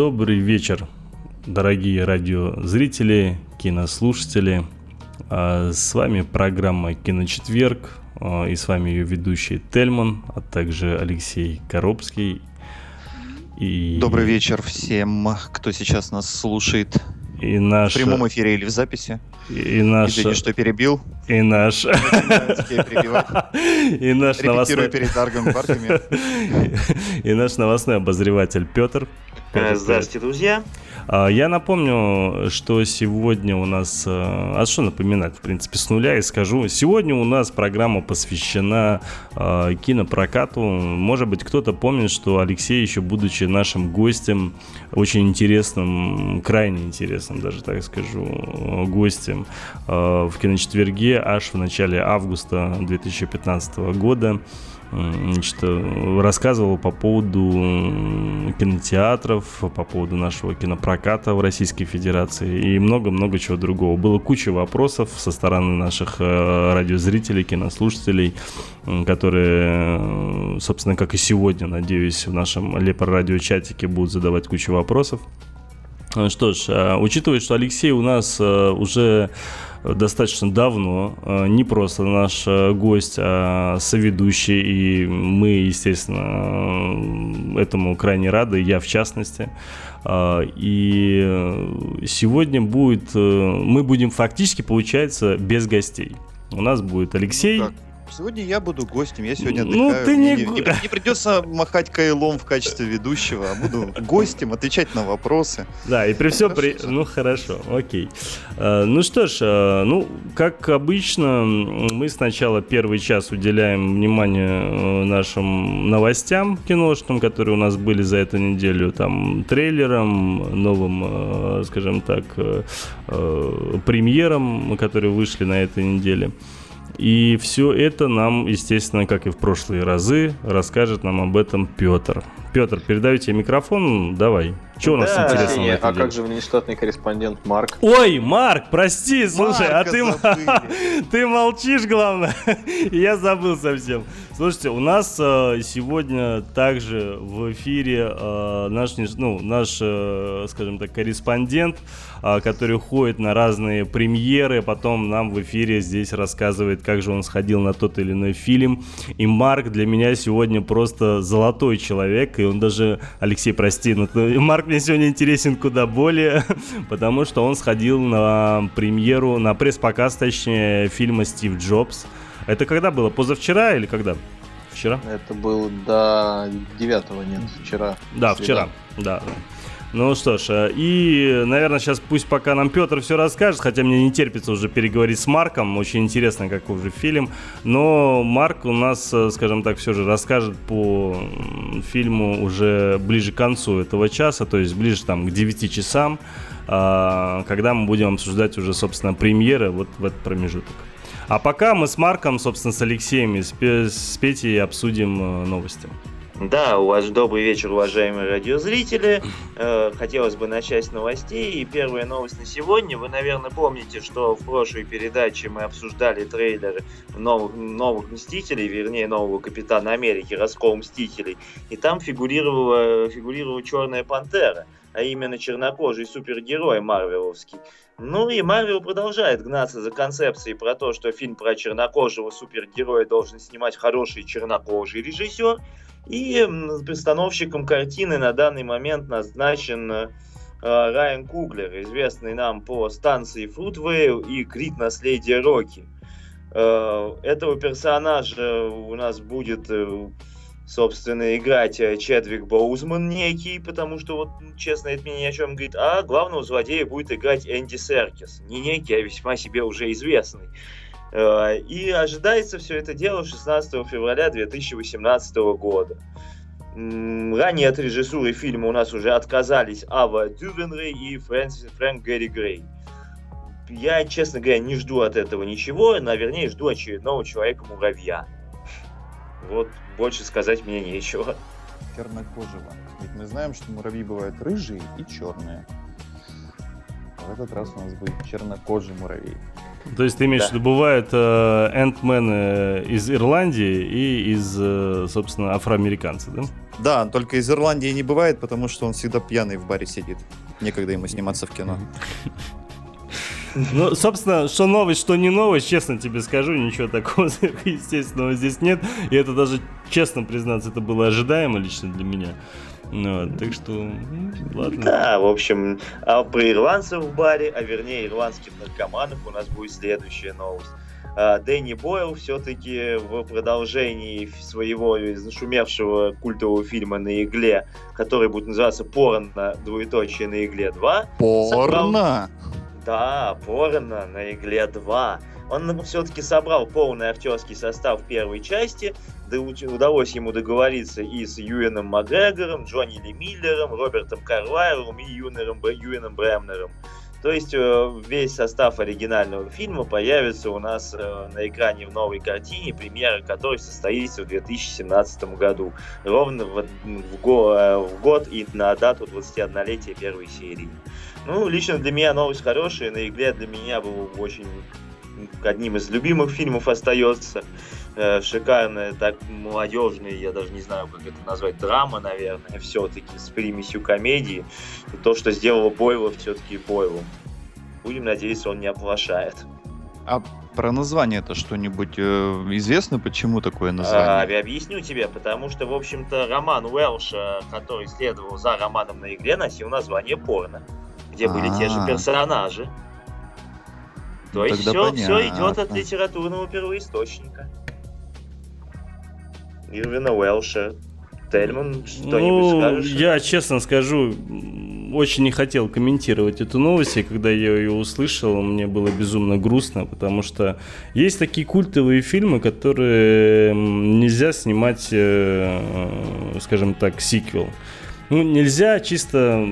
Добрый вечер, дорогие радиозрители, кинослушатели. А, с вами программа «Киночетверг» а, и с вами ее ведущий Тельман, а также Алексей Коробский. И... Добрый вечер всем, кто сейчас нас слушает. И наш... В прямом эфире или в записи. И наш... Извини, что перебил. И наш... И наш новостной... перед И наш новостной обозреватель Петр. Здравствуйте, друзья. А, я напомню, что сегодня у нас... Э, а что напоминать, в принципе, с нуля и скажу. Сегодня у нас программа посвящена э, кинопрокату. Может быть, кто-то помнит, что Алексей, еще будучи нашим гостем, очень интересным, крайне интересным, даже так скажу, гостем э, в киночетверге аж в начале августа 2015 года, значит, рассказывал по поводу кинотеатров, по поводу нашего кинопроката в Российской Федерации и много-много чего другого. Было куча вопросов со стороны наших э, радиозрителей, кинослушателей, которые, собственно, как и сегодня, надеюсь, в нашем Лепро-радио-чатике будут задавать кучу вопросов. Что ж, э, учитывая, что Алексей у нас э, уже достаточно давно, э, не просто наш э, гость, а соведущий, и мы, естественно, этому крайне рады, я в частности. Э, и сегодня будет, мы будем фактически, получается, без гостей. У нас будет Алексей. Ну, Сегодня я буду гостем, я сегодня ну, отдыхаю. Ну, ты не... Не, не, не придется махать кайлом в качестве ведущего, а буду гостем, отвечать на вопросы. Да, и при всем при... Ну, хорошо, окей. Uh, ну что ж, uh, ну, как обычно, мы сначала первый час уделяем внимание uh, нашим новостям киношным, которые у нас были за эту неделю, там, трейлерам, новым, скажем так, премьерам, которые вышли на этой неделе. И все это нам, естественно, как и в прошлые разы, расскажет нам об этом Петр. Петр, передаю тебе микрофон, давай. Что у нас да, интересного? Не, а как же внештатный корреспондент Марк? Ой, Марк, прости, слушай, а Марка а ты, ты молчишь, главное. Я забыл совсем. Слушайте, у нас э, сегодня также в эфире э, наш, ну, наш, э, скажем так, корреспондент, э, который ходит на разные премьеры, потом нам в эфире здесь рассказывает, как же он сходил на тот или иной фильм. И Марк для меня сегодня просто золотой человек, и он даже, Алексей, прости, но Марк мне сегодня интересен куда более, потому что он сходил на премьеру, на пресс-показ, точнее, фильма «Стив Джобс». Это когда было? Позавчера или когда? Вчера? Это было до 9 нет, вчера. Да, вчера, да. Ну что ж, э, и, наверное, сейчас пусть пока нам Петр все расскажет, хотя мне не терпится уже переговорить с Марком, очень интересно, какой уже фильм, но Марк у нас, э, скажем так, все же расскажет по фильму уже ближе к концу этого часа, то есть ближе там к 9 часам, а, когда мы будем обсуждать уже, собственно, премьеры вот в этот промежуток. А пока мы с Марком, собственно, с Алексеем и с Петей обсудим э, новости. Да, у вас добрый вечер, уважаемые радиозрители. Э, хотелось бы начать с новостей. И первая новость на сегодня. Вы, наверное, помните, что в прошлой передаче мы обсуждали трейлер новых, новых Мстителей, вернее, нового Капитана Америки, Раскол Мстителей. И там фигурировала, фигурировала Черная Пантера а именно чернокожий супергерой марвеловский. Ну и Марвел продолжает гнаться за концепцией про то, что фильм про чернокожего супергероя должен снимать хороший чернокожий режиссер. И постановщиком картины на данный момент назначен э, Райан Куглер, известный нам по станции Фрутвейл и Крит Наследие Рокки. Э, этого персонажа у нас будет э, собственно, играть Чедвик Боузман некий, потому что, вот, честно, это мне ни о чем говорит, а главного злодея будет играть Энди Серкис. Не некий, а весьма себе уже известный. Э, и ожидается все это дело 16 февраля 2018 года. Ранее от режиссуры фильма у нас уже отказались Ава Дювенрей и Фрэнсис, Фрэнк Гэри Грей. Я, честно говоря, не жду от этого ничего, наверное, жду очередного Человека-муравья. Вот больше сказать мне нечего. Чернокожего. Ведь мы знаем, что муравьи бывают рыжие и черные. В этот раз у нас будет чернокожий муравей. То есть ты имеешь в да. виду, бывают э, энтмены из Ирландии и из, э, собственно, афроамериканцев, да? Да, только из Ирландии не бывает, потому что он всегда пьяный в баре сидит. Некогда ему сниматься в кино. Ну, собственно, что новость, что не новость, честно тебе скажу, ничего такого естественного здесь нет. И это даже, честно признаться, это было ожидаемо лично для меня. Ну, так что, ладно. Да, в общем, а про ирландцев в баре, а вернее ирландских наркоманов у нас будет следующая новость. А, Дэнни Бойл все-таки в продолжении своего зашумевшего культового фильма «На игле», который будет называться «Порно, двоеточие на игле 2». Порно? Собрал... Да, «Порно на игле 2». Он все-таки собрал полный актерский состав первой части, да удалось ему договориться и с Юэном Макгрегором, Джонни Ли Миллером, Робертом Карлайлом и Юнером, Юэном Брэмнером. То есть э, весь состав оригинального фильма появится у нас э, на экране в новой картине, премьера которой состоится в 2017 году, ровно в, в, э, в год и на дату 21-летия первой серии. Ну, лично для меня новость хорошая, на игле для меня был очень одним из любимых фильмов остается. Э, шикарная, так молодежная, я даже не знаю, как это назвать, драма, наверное, все-таки с примесью комедии. И то, что сделало Бойло, все-таки Бойло. Будем надеяться, он не оплошает. А про название это что-нибудь э, известно, почему такое название? А, объясню тебе, потому что, в общем-то, роман Уэлша, который следовал за романом на игре, носил название «Порно», где были А-а-а. те же а. персонажи. То есть все, все идет от литературного первоисточника. Ирвина Уэлша. Тельман, что-нибудь ну, скажешь? Я честно скажу, очень не хотел комментировать эту новость, и когда я ее услышал, мне было безумно грустно, потому что есть такие культовые фильмы, которые нельзя снимать, э, скажем так, сиквел. Ну, нельзя чисто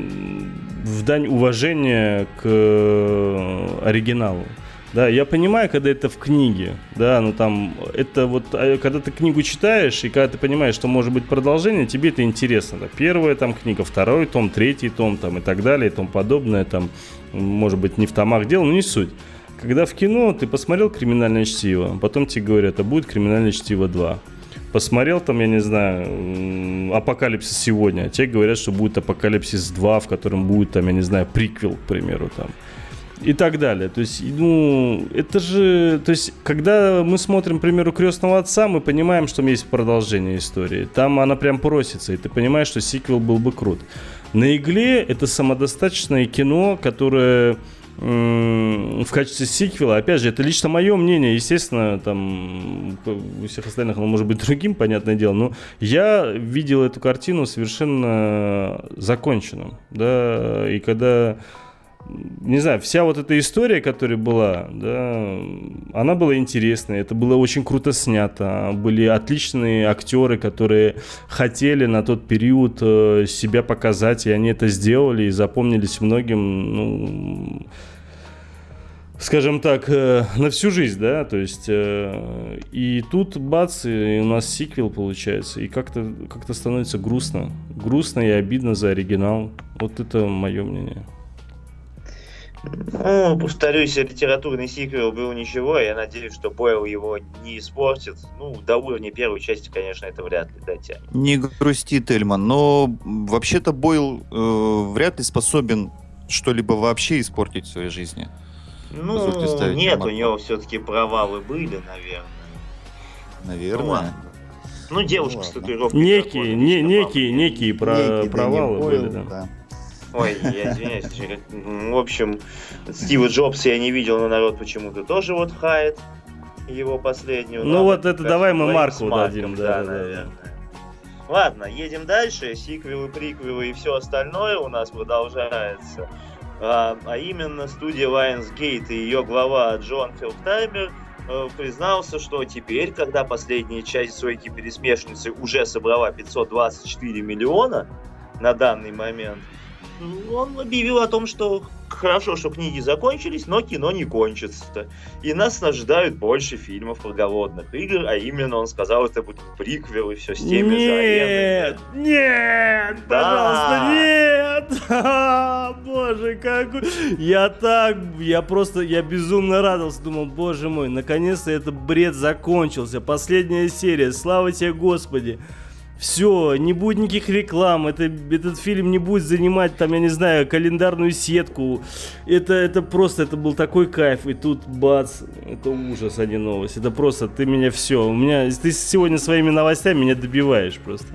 в дань уважения к э, оригиналу. Да, я понимаю, когда это в книге, да, ну там, это вот, а, когда ты книгу читаешь, и когда ты понимаешь, что может быть продолжение, тебе это интересно. Да. Первая там книга, второй том, третий том, там, и так далее, и тому подобное, там, может быть, не в томах дело, но не суть. Когда в кино ты посмотрел «Криминальное чтиво», потом тебе говорят, а будет «Криминальное чтиво 2». Посмотрел там, я не знаю, «Апокалипсис сегодня», а тебе говорят, что будет «Апокалипсис 2», в котором будет, там, я не знаю, приквел, к примеру, там и так далее. То есть, ну, это же, то есть, когда мы смотрим, к примеру, крестного отца, мы понимаем, что есть продолжение истории. Там она прям просится, и ты понимаешь, что сиквел был бы крут. На игле это самодостаточное кино, которое в качестве сиквела, опять же, это лично мое мнение, естественно, там у всех остальных оно может быть другим, понятное дело, но я видел эту картину совершенно законченным, да, и когда не знаю, вся вот эта история, которая была, да, она была интересная, это было очень круто снято, были отличные актеры, которые хотели на тот период э, себя показать, и они это сделали, и запомнились многим, ну, скажем так, э, на всю жизнь, да, то есть, э, и тут бац, и у нас сиквел получается, и как-то как становится грустно, грустно и обидно за оригинал, вот это мое мнение. Ну, повторюсь, литературный сиквел был ничего, я надеюсь, что Бойл его не испортит. Ну, до уровня первой части, конечно, это вряд ли дотянет. Не грусти, Тельман, но вообще-то Бойл э, вряд ли способен что-либо вообще испортить в своей жизни. Ну, нет, у него все-таки провалы были, наверное. Наверное. Ну, ну девушка ну, с татуировкой. Некие, не, некие, некие, про, провалы были, да. да. Ой, я извиняюсь. В общем, Стива Джобса я не видел, но народ почему-то тоже вот хает его последнюю. Ну вот это давай мы Марку дадим, да, наверное. Ладно, едем дальше. Сиквелы, приквелы и все остальное у нас продолжается. А, а именно студия Lionsgate и ее глава Джон Филдтаймер э, признался, что теперь, когда последняя часть «Сойки пересмешницы» уже собрала 524 миллиона на данный момент, он объявил о том, что хорошо, что книги закончились, но кино не кончится. И нас ожидают больше фильмов про голодных игр, а именно он сказал, это будет приквел и все с теми нет, же аренами. Нет, Да. пожалуйста, нет! Боже, как... Я так... Я просто... Я безумно радовался. Думал, боже мой, наконец-то этот бред закончился. Последняя серия. Слава тебе, Господи. Все, не будет никаких реклам, это, этот фильм не будет занимать, там, я не знаю, календарную сетку. Это, это просто, это был такой кайф, и тут бац, это ужас, а не новость. Это просто, ты меня все, у меня, ты сегодня своими новостями меня добиваешь просто.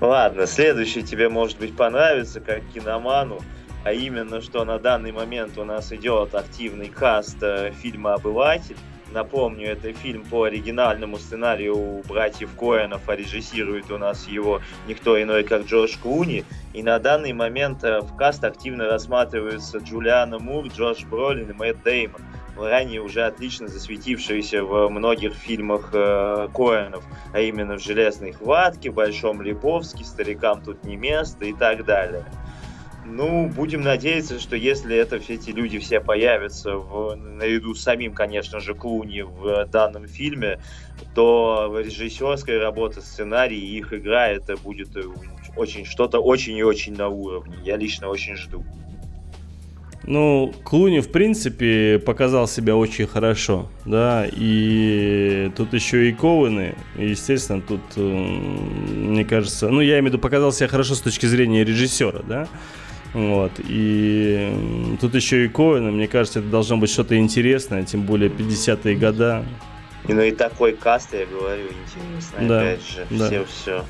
Ладно, следующий тебе, может быть, понравится, как киноману. А именно, что на данный момент у нас идет активный каст э, фильма «Обыватель». Напомню, это фильм по оригинальному сценарию братьев Коэнов, а режиссирует у нас его никто иной, как Джордж Клуни. И на данный момент э, в каст активно рассматриваются Джулиана Мур, Джордж Бролин и Мэтт Деймон. Ранее уже отлично засветившиеся в многих фильмах э, Коэнов, а именно в «Железной хватке», «Большом Лебовске», «Старикам тут не место» и так далее. Ну, будем надеяться, что если это все эти люди все появятся в, наряду с самим, конечно же, Клуни в данном фильме, то режиссерская работа, сценарий и их игра это будет э, очень что-то очень и очень на уровне. Я лично очень жду. Ну, Клуни, в принципе, показал себя очень хорошо, да, и тут еще и Коуэны, и, естественно, тут, э, мне кажется, ну, я имею в виду, показал себя хорошо с точки зрения режиссера, да, вот, и тут еще и Коэны, мне кажется, это должно быть что-то интересное, тем более 50-е года. И, ну и такой каст, я говорю, интересно, Да, опять же, да. все-все.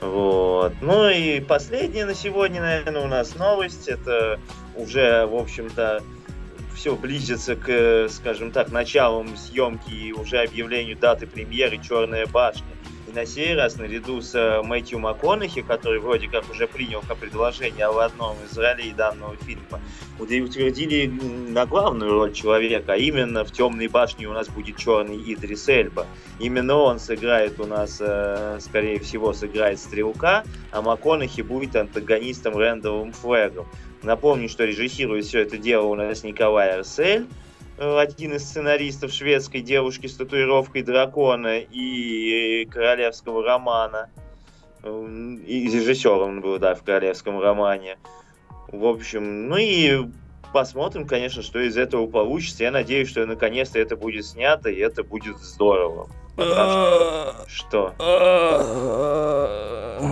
Вот. Ну и последняя на сегодня, наверное, у нас новость. Это уже, в общем-то, все близится к, э, скажем так, началу съемки и уже объявлению даты премьеры «Черная башня». И на сей раз, наряду с э, Мэтью МакКонахи, который вроде как уже принял как предложение в одном из ролей данного фильма, утвердили на главную роль человека, а именно в «Темной башне» у нас будет черный Идрис Эльба. Именно он сыграет у нас, э, скорее всего, сыграет Стрелка, а МакКонахи будет антагонистом Рэндаллом Флэгом. Напомню, что режиссирует все это дело у нас Николай Арсель, один из сценаристов шведской девушки с татуировкой дракона и королевского романа. М, И режиссером он был, да, в королевском романе. В общем, ну и посмотрим, конечно, что из этого получится. Я надеюсь, что наконец-то это будет снято, и это будет здорово. Что?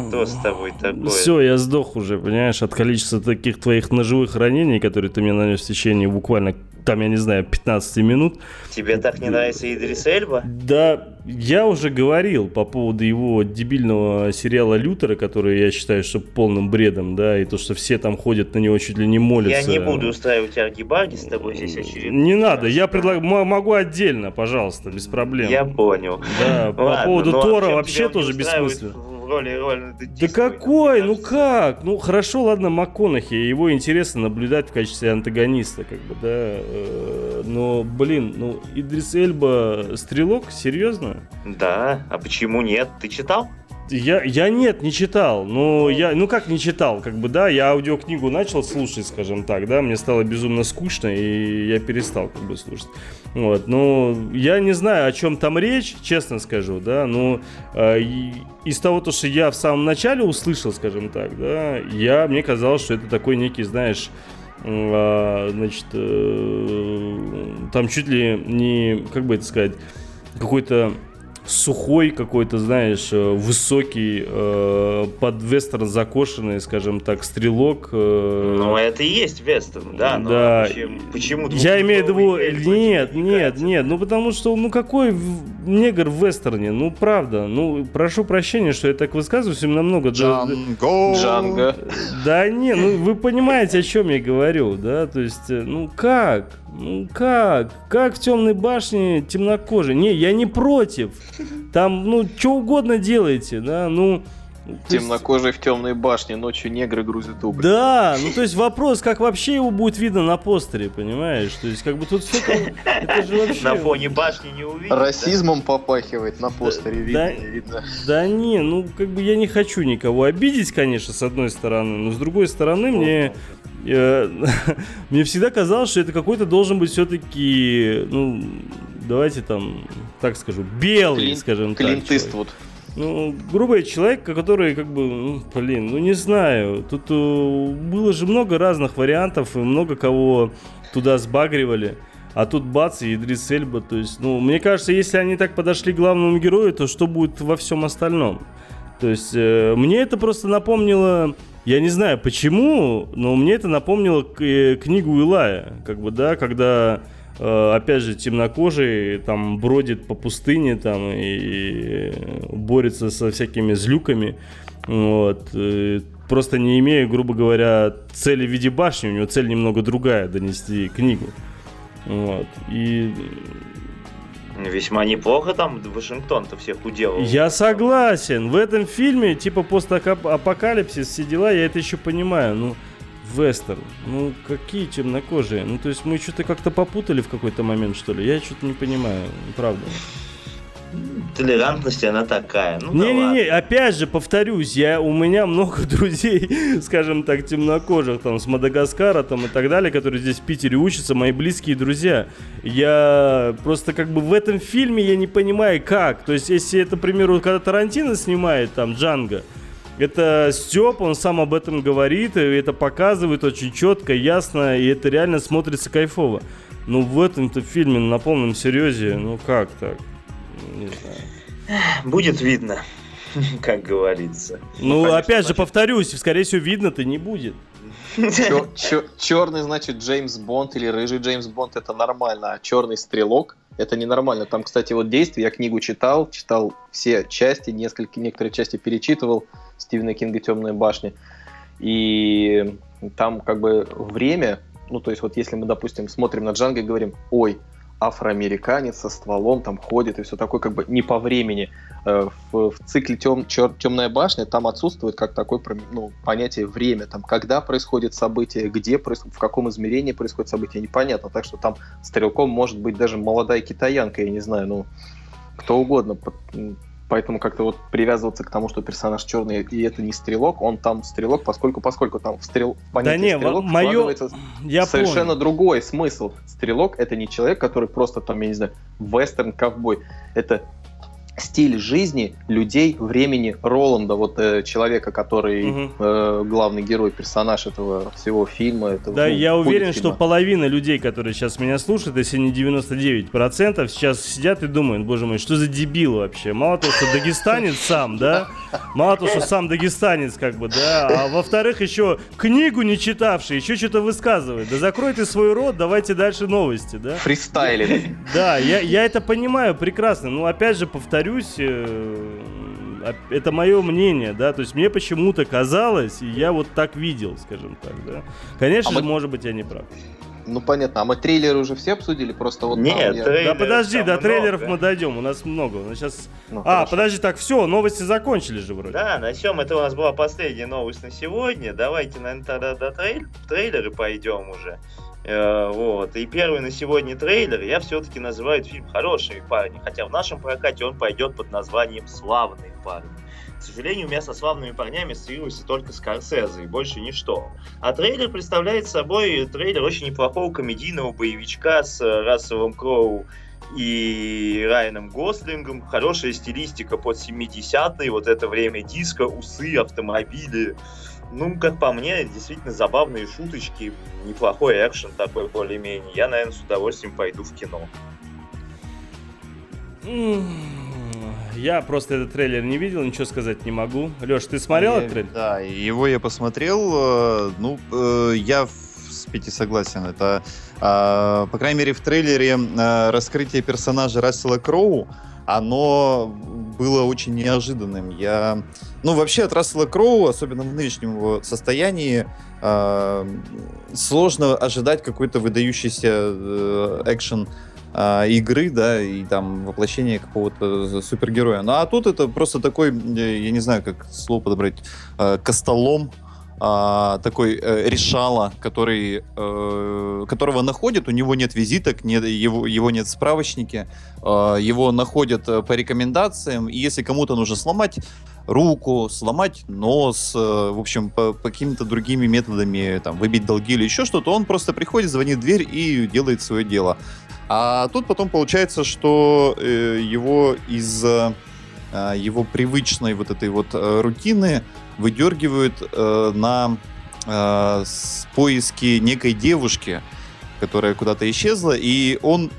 Что с тобой такое? Все, я сдох уже, понимаешь, от количества таких твоих ножевых ранений, которые ты мне нанес в течение буквально, там, я не знаю, 15 минут. Тебе так не нравится Идрис Эльба? Да, я уже говорил по поводу его дебильного сериала Лютера, который я считаю, что полным бредом, да, и то, что все там ходят на него чуть ли не молятся. Я не буду устраивать аргибарги с тобой здесь очередной. Не надо, я предлагаю, м- могу отдельно, пожалуйста, без проблем. Я понял. Да, по Ладно, поводу ну, а Тора вообще тоже бессмысленно. Роли Роланда Да Дистроя, какой? Ну как? Ну хорошо, ладно, МакКонахи, его интересно наблюдать в качестве антагониста, как бы, да. э, Но, блин, ну Идрис Эльба стрелок, серьезно? Да, а почему нет? Ты читал? Я, я нет, не читал. Ну, я, ну как не читал, как бы, да, я аудиокнигу начал слушать, скажем так, да, мне стало безумно скучно, и я перестал, как бы, слушать. Вот, ну, я не знаю, о чем там речь, честно скажу, да, но э, из того, то, что я в самом начале услышал, скажем так, да, я, мне казалось, что это такой некий, знаешь, а, значит, э, там чуть ли не, как бы это сказать, какой-то сухой какой-то, знаешь, э, высокий, э, под вестерн закошенный, скажем так, стрелок. э, Ну, это и есть вестерн, да. но да. Почему, почему Я имею в виду, нет, нет, нет, ну потому что, ну какой негр в вестерне, ну правда, ну прошу прощения, что я так высказываюсь, им намного... да- Джанго! Джанго. Да не, ну вы понимаете, о чем я говорю, да, то есть, э, ну как, ну как, как в темной башне темнокожий, не, я не против, там, ну, что угодно делайте, да, ну, Темнокожий в темной башне, ночью негры грузят уголь. Да, ну то есть вопрос, как вообще его будет видно на постере, понимаешь? То есть как бы тут все это же вообще... На фоне башни не увидишь. да? Расизмом попахивает на постере, видно, да. не видно. Да не, ну как бы я не хочу никого обидеть, конечно, с одной стороны, но с другой стороны мне э, мне всегда казалось, что это какой-то должен быть все-таки, ну давайте там, так скажу, белый, Клин- скажем так. Клинт. Иствуд. Ну, грубый человек, который, как бы, ну, блин, ну не знаю. Тут э, было же много разных вариантов, и много кого туда сбагривали. А тут бац, и Идрис Эльба. То есть, ну, мне кажется, если они так подошли к главному герою, то что будет во всем остальном? То есть, э, мне это просто напомнило... Я не знаю почему, но мне это напомнило к- э, книгу Илая. Как бы, да, когда опять же, темнокожий там бродит по пустыне там и борется со всякими злюками. Вот. э, Просто не имея, грубо говоря, цели в виде башни, у него цель немного другая, донести книгу. Вот. И Весьма неплохо там Вашингтон-то всех уделал. я согласен. В этом фильме, типа постапокалипсис, все дела, я это еще понимаю. Ну, вестерн. Ну, какие темнокожие? Ну, то есть мы что-то как-то попутали в какой-то момент, что ли? Я что-то не понимаю, правда. Толерантность она такая. Ну, да Не-не-не, ладно. опять же, повторюсь, я, у меня много друзей, скажем так, темнокожих, там, с Мадагаскара, там, и так далее, которые здесь в Питере учатся, мои близкие друзья. Я просто, как бы, в этом фильме я не понимаю, как. То есть, если это, к примеру, когда Тарантино снимает, там, Джанго, это Степ, он сам об этом говорит, и это показывает очень четко, ясно, и это реально смотрится кайфово. Ну, в этом-то фильме на полном серьезе, ну, как так? Не знаю. Будет видно, как говорится. Ну, конечно, опять же, повторюсь, скорее всего, видно-то не будет. Черный, значит, Джеймс Бонд или рыжий Джеймс Бонд это нормально, а черный стрелок это ненормально. Там, кстати, вот действие, я книгу читал, читал все части, несколько, некоторые части перечитывал Стивена Кинга «Темная башня». И там как бы время, ну, то есть вот если мы, допустим, смотрим на Джанго и говорим, ой, афроамериканец со стволом там ходит и все такое, как бы не по времени. Э, В, в цикле тем, чер- «Темная башня» там отсутствует как такое ну, понятие время, там, когда происходит событие, где происходит, в каком измерении происходит событие, непонятно. Так что там стрелком может быть даже молодая китаянка, я не знаю, ну, кто угодно. Поэтому как-то вот привязываться к тому, что персонаж черный и это не стрелок, он там стрелок, поскольку, поскольку там в, стрел... понятие не, стрелок вкладывается Я совершенно понял. другой смысл. Стрелок это не человек, который просто там, я не знаю, вестерн-ковбой. Это стиль жизни людей времени Роланда, вот э, человека, который Мгм. э, главный герой, персонаж этого всего фильма. Этого, Да, ну, я уверен, фильма. что половина людей, которые сейчас меня слушают, если не 99%, сейчас сидят и думают, боже мой, что за дебил вообще? Мало того, что дагестанец сам, да? Мало того, что сам дагестанец, как бы, да? А во-вторых, еще книгу не читавший, еще что-то высказывает. Да закрой ты свой рот, давайте дальше новости, да? Фристайлинг. Да, я, я это понимаю прекрасно. Но опять же, повторюсь, э, оп- это мое мнение, да. То есть мне почему-то казалось, и я вот так видел, скажем так, да. Конечно А же, мы- может быть, я не прав. Ну понятно, а мы трейлеры уже все обсудили, просто вот там Нет, я- Да трейлеров подожди, до трейлеров много. мы дойдем, у нас много. У нас сейчас... Ну, А, хорошо. подожди, так, все, новости закончили же вроде. Да, на чем это у нас была последняя новость на сегодня. Давайте, наверное, тогда до трейль- трейлеры пойдем уже. Э, вот. И первый на сегодня трейлер я все-таки называю этот фильм «Хорошие парни», хотя в нашем прокате он пойдет под названием «Славные парни». К сожалению, у меня со славными парнями ассоциируется только Скорсезе и больше ничто. А трейлер представляет собой трейлер очень неплохого комедийного боевичка с э, Расселом Кроу и Райаном Гослингом. Хорошая стилистика под 70-е, вот это время диска, усы, автомобили. Ну, как по мне, действительно забавные шуточки, неплохой экшен такой более-менее. Я, наверное, с удовольствием пойду в кино. Я просто этот трейлер не видел, ничего сказать не могу. Леш, ты смотрел Я- этот трейлер? Да, его я посмотрел. э, Ну, э, я в- с Пяти согласен. Это, а, по крайней мере, в трейлере э, раскрытие персонажа Рассела Кроу, оно было очень неожиданным. Я, ну, вообще от Рассела Кроу, особенно в нынешнем его состоянии, э, сложно ожидать какой-то выдающийся э, экшен а, игры, да, и там воплощение какого-то супергероя. Ну а тут это просто такой, э, я не знаю, как слово подобрать, э, костолом, такой э, решала, который, э, которого находят, у него нет визиток, нет, его, его нет в справочнике, э, его находят э, по рекомендациям, и если кому-то нужно сломать руку, сломать нос, э, в общем, по, по какими-то другими методами, там, выбить долги или еще что-то, он просто приходит, звонит в дверь и делает свое дело. А тут потом получается, что э, его из э, его привычной вот этой вот рутины выдергивают на поиски некой девушки, которая куда-то исчезла, и он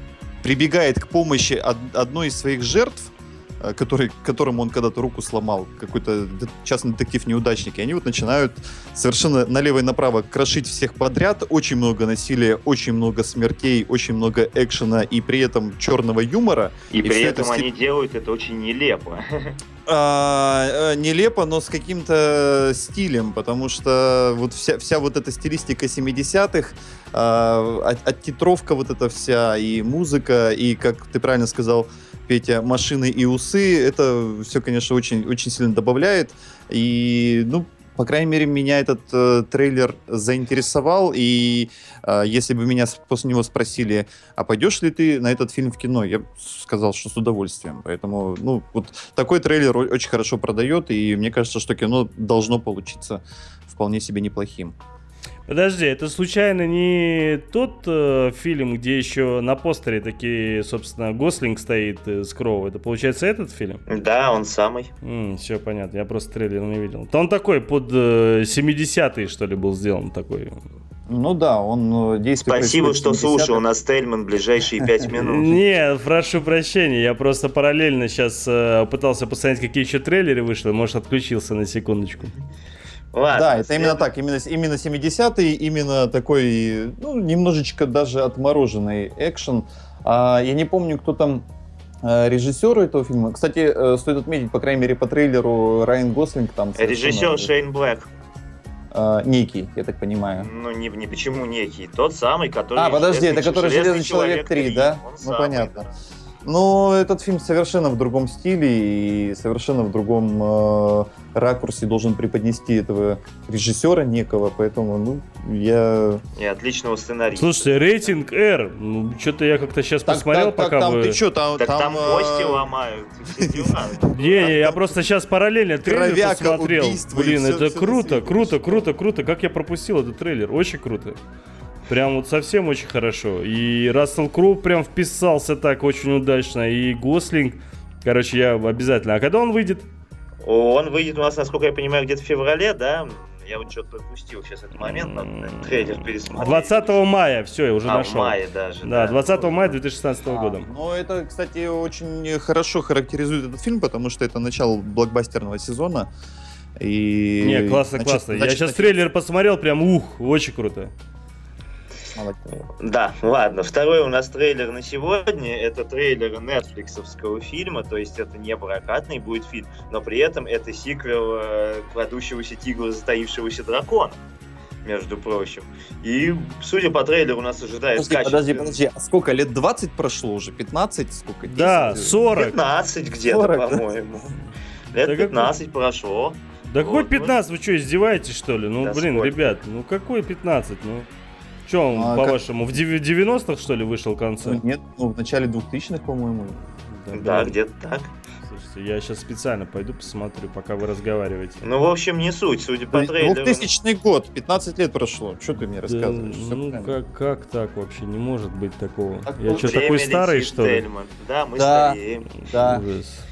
прибегает к помощи од- одной из своих жертв, который, которому он когда-то руку сломал, какой-то частный детектив-неудачник, и они вот начинают совершенно налево и направо крошить всех подряд, очень много насилия, очень много смертей, очень много экшена и при этом черного юмора. И, и при этом это они делают это очень нелепо. А, э, нелепо, но с каким-то стилем, потому что вот вся, вся вот эта стилистика 70-х, а, оттитровка вот эта вся, и музыка, и, как ты правильно сказал, Петя, машины и усы, это все, конечно, очень, очень сильно добавляет. И, ну, по крайней мере, меня этот э, трейлер заинтересовал, и э, если бы меня после него спросили, а пойдешь ли ты на этот фильм в кино, я сказал, что с удовольствием. Поэтому, ну, вот такой трейлер очень хорошо продает, и мне кажется, что кино должно получиться вполне себе неплохим. Подожди, это случайно не тот э, фильм, где еще на постере такие, собственно, Гослинг стоит э, с Кроу? Это получается этот фильм? Да, он самый. М, все понятно, я просто трейлер не видел. То он такой под э, 70-е, что ли, был сделан такой. Ну да, он э, действует... Спасибо, что слушал нас, Тельман, ближайшие пять минут. Не, прошу прощения, я просто параллельно сейчас э, пытался посмотреть, какие еще трейлеры вышли, может, отключился на секундочку. Ладно, да, это именно так, именно, именно 70-е, именно такой, ну, немножечко даже отмороженный экшен. А, я не помню, кто там а, режиссер этого фильма. Кстати, э, стоит отметить, по крайней мере, по трейлеру Райан Гослинг там... Режиссер Шейн Блэк. А, некий, я так понимаю. Ну, не, не почему некий. Тот самый, который... А, подожди, это который «Железный человек 3», 3 да? Он ну, самый, понятно. Да. Но этот фильм совершенно в другом стиле и совершенно в другом э, ракурсе должен преподнести этого режиссера некого, поэтому, ну, я... И отличного сценария. Слушайте, рейтинг R, ну, что-то я как-то сейчас так, посмотрел, так, пока там, вы... Ты что, там, так там, там кости э... ломают, Не, я просто сейчас параллельно трейлер посмотрел. Блин, это круто, круто, круто, круто. Как я пропустил этот трейлер, очень круто. Прям вот совсем очень хорошо. И Рассел Кроу прям вписался так очень удачно. И Гослинг. Короче, я обязательно. А когда он выйдет? Он выйдет у нас, насколько я понимаю, где-то в феврале, да? Я вот что-то пропустил сейчас этот момент, надо трейлер пересмотреть. 20 мая, все, я уже а, нашел. мая даже. Да, да. 20 мая 2016 а, года. Ну, это, кстати, очень хорошо характеризует этот фильм, потому что это начало блокбастерного сезона. И... Не, классно, значит, классно. Значит, я сейчас значит... трейлер посмотрел, прям ух, очень круто. Да, ладно. Второй у нас трейлер на сегодня. Это трейлер нетфликсовского фильма, то есть это не прокатный будет фильм, но при этом это сиквел э, крадущегося тигра, затаившегося дракона между прочим. И, судя по трейлеру, нас ожидает подожди, качественный... Подожди, подожди, а сколько, лет 20 прошло уже? 15? Сколько? 10? Да, 40. 15 где-то, по-моему. Да? Лет да 15 как... прошло. Да вот, какой 15? Вот. Вы что, издеваетесь, что ли? Ну, да блин, сколько? ребят, ну какой 15? Ну... Что он, а, по-вашему, как... в 90-х, что ли, вышел конце? Ну, нет, ну, в начале 2000-х, по-моему. Да, да где-то так. Слушайте, я сейчас специально пойду посмотрю, пока вы разговариваете. Ну, в общем, не суть, судя по трейлеру. 2000 год, 15 лет прошло. Что ты мне рассказываешь? Да, ну, как, как так вообще? Не может быть такого. Так, я что, такой старый, что ли? Да, мы да, стареем. Да. Ужас.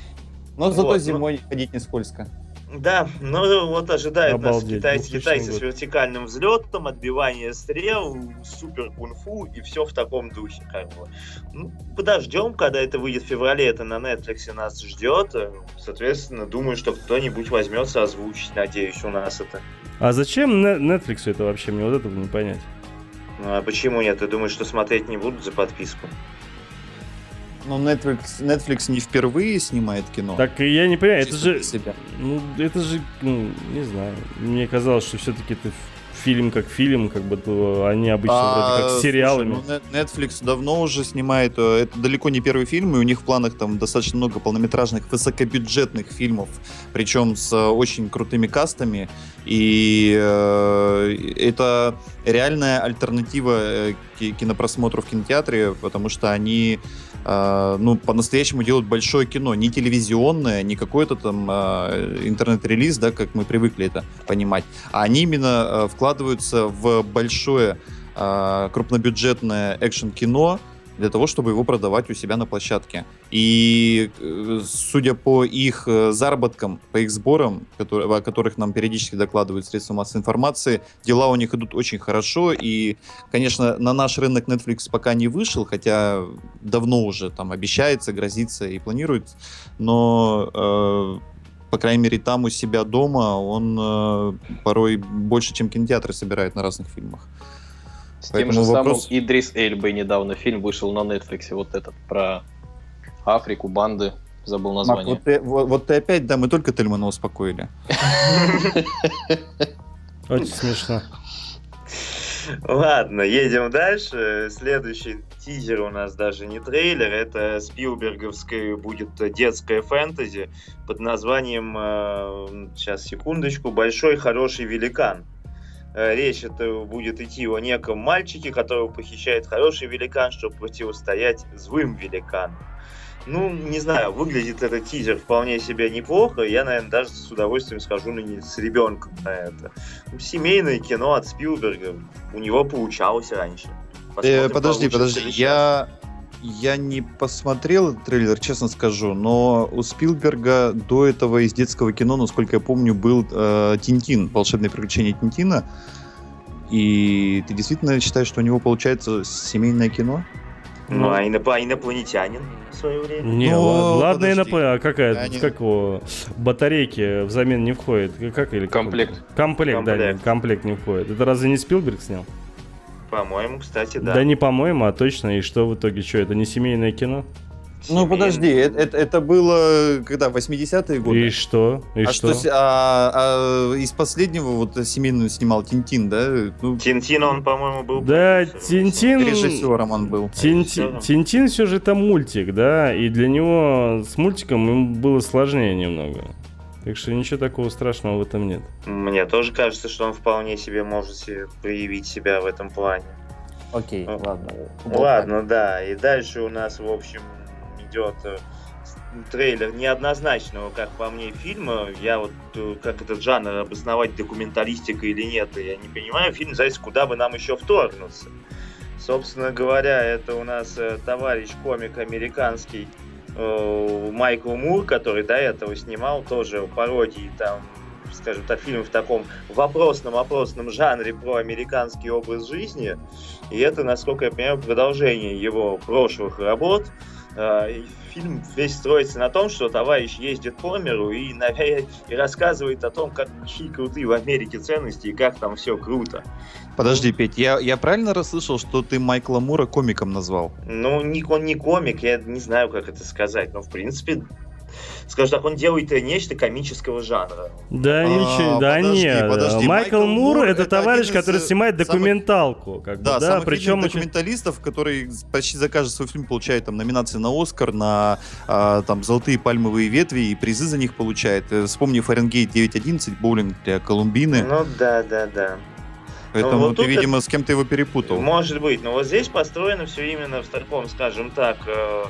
Но зато вот, зимой ну... ходить не скользко. Да, ну вот ожидает Обалдеть. нас китайцы, китайцы с вертикальным взлетом, отбивание стрел, супер кунг-фу и все в таком духе. Как бы. ну, подождем, когда это выйдет в феврале, это на Netflix нас ждет. Соответственно, думаю, что кто-нибудь возьмется озвучить, надеюсь, у нас это. А зачем Netflix это вообще? Мне вот этого не понять. Ну, а почему нет? Ты думаешь, что смотреть не будут за подписку? Но Netflix, Netflix не впервые снимает кино. Так я не понимаю, это же... Себя. Ну, это же, ну, не знаю. Мне казалось, что все-таки это фильм как фильм, как бы то они обычно А, вроде как с слушай, сериалами. ну, Net- Netflix давно уже снимает. э, Это далеко не первый фильм, и у них в планах там достаточно много полнометражных, высокобюджетных фильмов, причем с э, очень крутыми кастами. И э, это реальная альтернатива э, ки- кинопросмотру в кинотеатре, потому что они э, ну, по-настоящему делают большое кино, не телевизионное, не какой-то там э, интернет-релиз, да, как мы привыкли это понимать, а они именно э, вкладываются в большое крупнобюджетное экшн-кино для того, чтобы его продавать у себя на площадке. И э, судя по их э, заработкам, по их сборам, которые, о которых нам периодически докладывают средства массовой информации, дела у них идут очень хорошо. И, конечно, на наш рынок Netflix пока не вышел, хотя давно уже там обещается, грозится и планирует. Но э, по крайней мере, там у себя дома он э, порой больше, чем кинотеатры собирает на разных фильмах. С Поэтому тем же вопрос- самым Идрис Эльбой недавно фильм вышел на Netflix, вот этот про Африку, банды, забыл название. вот, ты, вот, вот ты опять, да, мы только Тельмана успокоили. Очень смешно. Ладно, едем дальше. Следующий тизер у нас даже не трейлер, это Спилберговская будет детская фэнтези под названием, э, сейчас секундочку, «Большой хороший великан». Э, Речь это будет идти о неком мальчике, которого похищает хороший великан, чтобы противостоять злым великанам. Ну, не знаю, выглядит этот тизер вполне себе неплохо. Я, наверное, даже с удовольствием схожу на с ребенком на это. Ну, семейное кино от Спилберга. У него получалось раньше. Э, подожди, подожди, я, я не посмотрел этот трейлер, честно скажу, но у Спилберга до этого из детского кино, насколько я помню, был э, Тинтин, волшебные приключения Тинтина. И ты действительно считаешь, что у него получается семейное кино? Ну, а иноп- а инопланетянин в свое время. Не, Ну, ла- ладно. НП, а какая, не- как его, батарейки взамен не входит? Как или какой? Комплект. Комплект, да, Комплект. нет, комплект не входит. Это разве не Спилберг снял? По-моему, кстати, Да, да. не по-моему, а точно. И что в итоге, что, это не семейное кино? Ну подожди, это, это- это было когда, 80-е годы? И что? И а что? что? а- а из последнего вот семейного снимал Тинтин, да? Ну, Тинтин, он, по-моему, был... Да. Тинтин... режиссером он был. Тинти- Режиссером. Тинтин все же это мультик, да, и для него с мультиком ему было сложнее немного. Так что ничего такого страшного в этом нет. Мне тоже кажется, что он вполне себе может себе проявить себя в этом плане. Окей, Ну, ладно. Ладно, да. И дальше у нас, в общем, идет э, трейлер неоднозначного, как по мне, фильма. Я вот э, как этот жанр обосновать, документалистика или нет, я не понимаю. Фильм называется «Куда бы нам еще вторгнуться?». Собственно говоря, это у нас э, товарищ комик американский Майкл Мур, который до этого снимал тоже пародии там скажем так, фильм в таком вопросном-опросном жанре про американский образ жизни. И это, насколько я понимаю, продолжение его прошлых работ. Фильм весь строится на том, что товарищ ездит по миру и, и рассказывает о том, как какие крутые в Америке ценности и как там все круто. Подожди, Петь, я, я правильно расслышал, что ты Майкла Мура комиком назвал? Ну, не, он не комик, я не знаю, как это сказать, но, в принципе, скажем так, он делает э, нечто комического жанра. Да А, ничего, да подожди, нет. подожди. Майкл, Майкл Мур Мур это это товарищ, из, который э, снимает самых- документалку, как бы, Да, да, самых причем видных очень... документалистов, который почти за каждый свой фильм получает там номинации на Оскар, на а, там золотые пальмовые ветви и призы за них получает. Э, Вспомни Фаренгейт 9.11, боулинг для Колумбины. Ну да, да, да. Поэтому вот ты, видимо, с кем-то его перепутал. Может быть, но вот здесь построено все именно в таком, скажем так, э,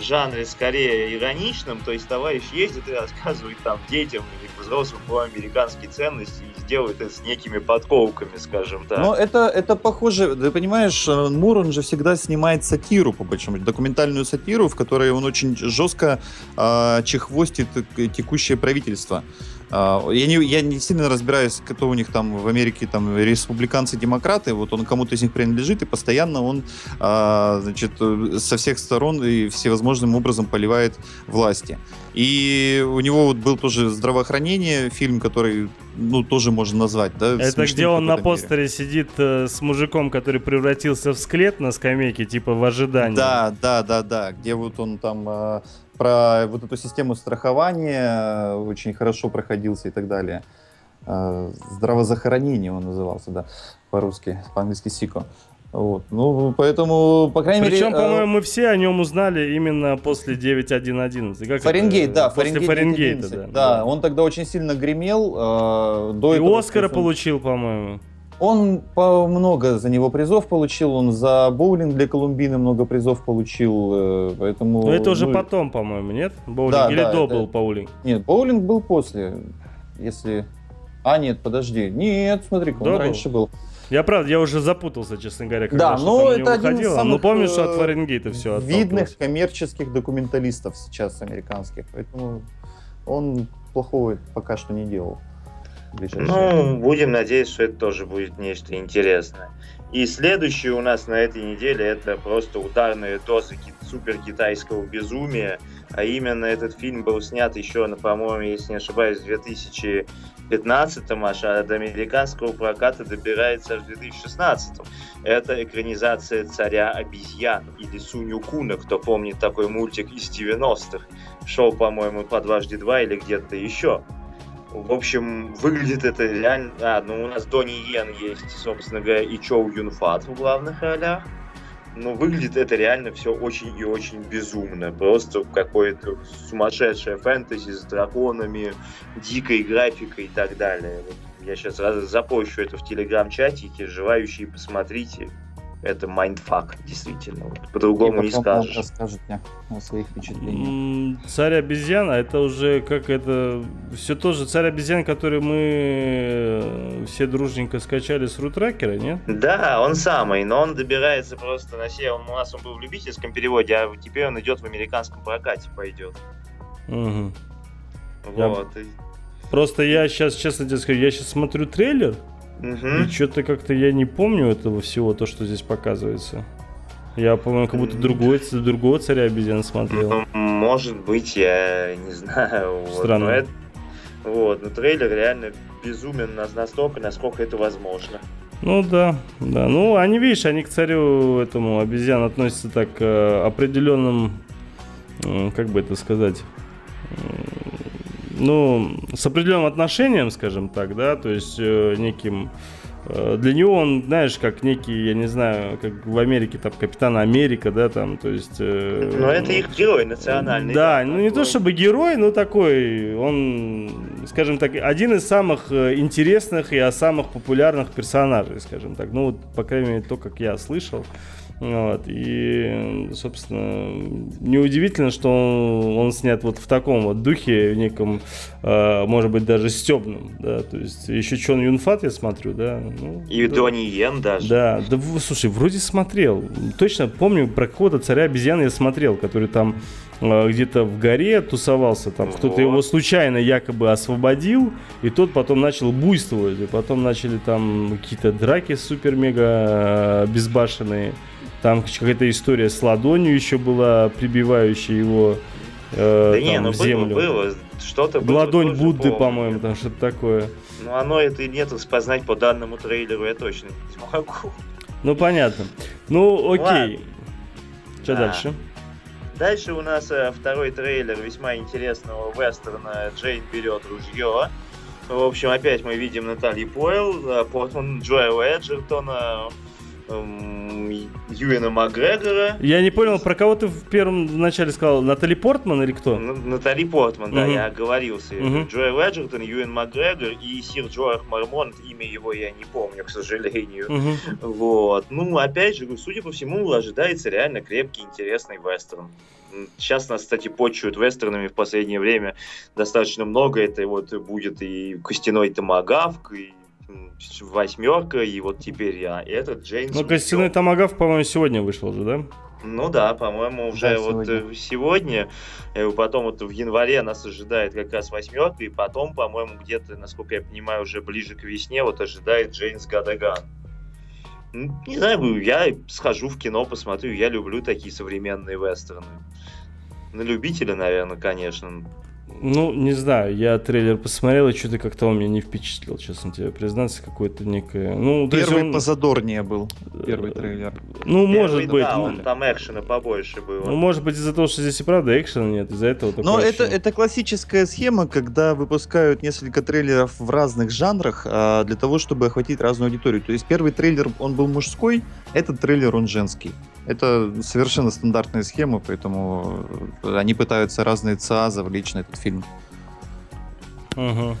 жанре скорее ироничном, то есть товарищ ездит и рассказывает там детям или взрослым про американские ценности и делает это с некими подколками, скажем так. Но это, это похоже, ты понимаешь, э, Мур, он же всегда снимает сатиру, по большому документальную сатиру, в которой он очень жестко э, чехвостит текущее правительство. А, Я не, я не сильно разбираюсь, кто у них там в Америке, там республиканцы, демократы, вот он кому-то из них принадлежит, и постоянно он, а, значит, со всех сторон и всевозможным образом поливает власти. И у него вот был тоже здравоохранение, фильм, который, ну, тоже можно назвать, да? Это где он на какой-то мере. постере сидит э, с мужиком, который превратился в скелет на скамейке, типа в ожидании. Да, да, да, да, где вот он там э, про вот эту систему страхования э, очень хорошо проходился и так далее. э, здравозахоронение он назывался, да, по-русски, по-английски Сико. Вот. Ну, поэтому, по крайней Причем, мере... э, по-моему, мы все о нем узнали именно после 9.1.11. Как Фаренгейт, это? да, После Фаренгейт Фаренгейта, 911. да. Да, он тогда очень сильно гремел. э, до И этого, Оскара он- получил, по-моему. Он много за него призов получил, он за боулинг для Колумбины много призов получил, э, поэтому... Но это уже ну, потом, по-моему, нет? Боулинг Да, или да, до это- был боулинг? Нет, боулинг был после, если... А, нет, подожди. Нет, смотри он был. раньше был. Я правда, я уже запутался, честно говоря, когда Да, но там у него это один из выходило. самых, Ну, помню, что от э, Фаренгейта все Видных коммерческих документалистов сейчас американских, поэтому он плохого пока что не делал. Ну, будем надеяться, что это тоже будет нечто интересное. И следующее у нас на этой неделе это просто ударные дозы супер китайского безумия. А именно этот фильм был снят еще, на, по-моему, если не ошибаюсь, в 2015 аж, а до американского проката добирается аж в 2016 Это экранизация «Царя обезьян» или Суню Куна, кто помнит такой мультик из 90-х. Шел, по-моему, по дважды два или где-то еще. В общем, выглядит это реально... А, ну у нас Донни Йен есть, собственно говоря, и Чоу Юн Фат в главных ролях. Но выглядит это реально все очень и очень безумно. Просто какое-то сумасшедшее фэнтези с драконами, дикой графикой и так далее. Я сейчас запущу это в телеграм-чатике, желающие посмотрите. Это mindfuck, действительно. Вот По-другому не скажешь. расскажете о своих впечатлениях. Царь обезьян, а это уже как это все тоже царь обезьян, который мы э, все дружненько скачали с рутрекера, нет? Да, он самый, но он добирается просто на север. У нас он был в любительском переводе, а теперь он идет в американском прокате, пойдет. Я- Вот. и- Просто я сейчас, честно тебе скажу, я сейчас смотрю трейлер, Мгм. и что-то как-то я не помню этого всего, то, что здесь показывается. Я, по-моему, как будто другой, другого царя обезьян смотрел. Ну, Может быть, я не знаю. вот, Странно. но это- Вот, но трейлер реально безумен нас- настолько, насколько это возможно. Ну да, да. Ну, они, видишь, они к царю этому обезьян относятся так э, определенным, как бы это сказать, ну, с определенным отношением, скажем так, да, то есть э, неким... э, Для него он, знаешь, как некий, я не знаю, как в Америке, там, Капитан Америка, да, там, то есть... э, Но это их герой национальный. да, ну не то чтобы герой, но такой, он, скажем так, один из самых э, интересных и самых популярных персонажей, скажем так. Ну вот, по крайней мере, то, как я слышал. Вот, и, собственно, неудивительно, что он, он снят вот в таком вот духе, в неком, э, может быть, даже стебном, да, то есть еще Чон Юнфат я смотрю, да. ну, И да. Донни Йен даже. Да, да, слушай, вроде смотрел. Точно помню, про какого-то царя обезьян я смотрел, который там э, где-то в горе тусовался, там кто-то Вот. его случайно якобы освободил, и тот потом начал буйствовать, и потом начали там какие-то драки супер-мега э, безбашенные. Там какая-то история с ладонью еще была, прибивающая его э, Да не, там, ну в было, землю. было. Что-то было. Ладонь Будды, помню. по-моему, там что-то такое. Ну, оно это и нет распознать по данному трейлеру я точно не смогу. Ну, понятно. Ну, окей. Что Да. дальше? Дальше у нас э, второй трейлер весьма интересного вестерна «Джейн берет ружье». В общем, опять мы видим Натали Пойл, э, Портман Джоэла Эджертона, Юэна Макгрегора. Я не понял, про кого ты в первом начале сказал? Натали Портман или кто? Натали Портман, да, я оговорился. Мгм. Джоэл Эджертон, Юэн Макгрегор и Сир Джоах Мармонт, имя его я не помню, к сожалению. Вот. Ну, опять же, судя по всему, ожидается реально крепкий, интересный вестерн. Сейчас нас, кстати, почуют вестернами в последнее время достаточно много. Это вот будет и костяной томагавк, и восьмерка, и вот теперь я. Этот Джеймс. Ну, костяной томагав, по-моему, сегодня вышел же, да? Ну да, по-моему, уже Да, вот сегодня. э, сегодня, э, потом вот в январе нас ожидает как раз восьмерка, и потом, по-моему, где-то, насколько я понимаю, уже ближе к весне вот ожидает Джеймс Гадаган. Не знаю, я схожу в кино, посмотрю, я люблю такие современные вестерны. На любителя, наверное, конечно. Ну, не знаю, я трейлер посмотрел, и что-то как-то он меня не впечатлил, честно тебе признаться, какое-то некое... Ну, Первый он- позадорнее был, первый трейлер. Ну, Первый, может быть. да, ну, он- там экшена побольше было. ну, может быть, из-за того, что здесь и правда экшена нет, из-за этого такое Но это, это классическая схема, когда выпускают несколько трейлеров в разных жанрах а, для того, чтобы охватить разную аудиторию. То есть первый трейлер, он был мужской, этот трейлер, он женский. Это совершенно стандартная схема, поэтому э, они пытаются разные ЦА завлечь на этот фильм. Мгм.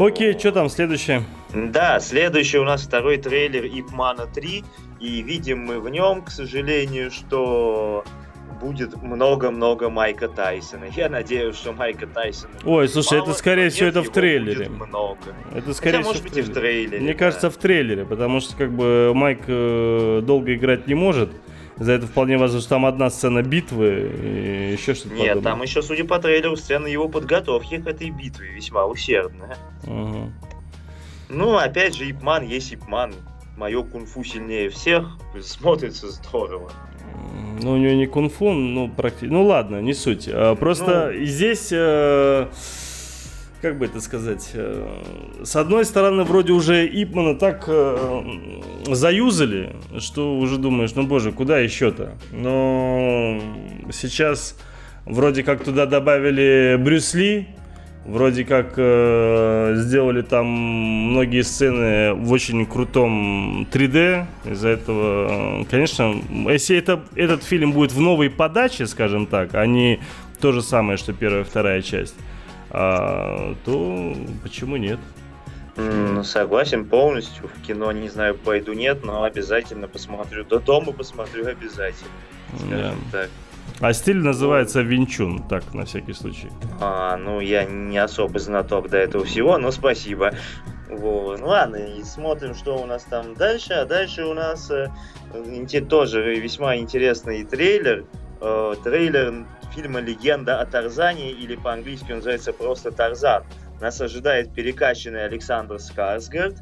Окей, что там следующее? Да, следующий у нас второй трейлер Ипмана 3, и видим мы в нем, к сожалению, что будет много-много Майка Тайсона. Я надеюсь, что Майка Тайсона Ой, слушай, мало, это скорее всего это в трейлере. много. Это скорее Хотя, всего может быть, и в трейлере. Мне да. кажется, в трейлере, потому что как бы Майк э, долго играть не может. За это вполне возможно, что там одна сцена битвы и еще что-то Нет, подобное. там еще, судя по трейлеру, сцена его подготовки к этой битве весьма усердная. Мгм. Ну, опять же, Ипман есть Ипман. Мое кунг-фу сильнее всех. Смотрится здорово. Ну, у него не кунг-фу, ну, практически. Ну, ладно, не суть. А, Просто Ну. здесь, э, как бы это сказать, э, с одной стороны, вроде уже Ипмана так э, заюзали, что уже думаешь, ну, боже, куда еще-то? Но сейчас вроде как туда добавили Брюс Ли, Вроде как э, сделали там многие сцены в очень крутом 3D. Из-за этого, э, конечно, если это, этот фильм будет в новой подаче, скажем так, а не то же самое, что первая и вторая часть, а, то почему нет? М, Согласен полностью. В кино не знаю, пойду нет, но обязательно посмотрю. До дома посмотрю обязательно. Скажем так. А стиль называется Винчун, так, на всякий случай. А, ну, я не особо знаток до этого всего, но спасибо. Вот. Ну ладно, и смотрим, что у нас там дальше. А дальше у нас э, тоже весьма интересный трейлер. Э, трейлер фильма «Легенда о Тарзане» или по-английски он называется просто «Тарзан». Нас ожидает перекачанный Александр Скарсгард,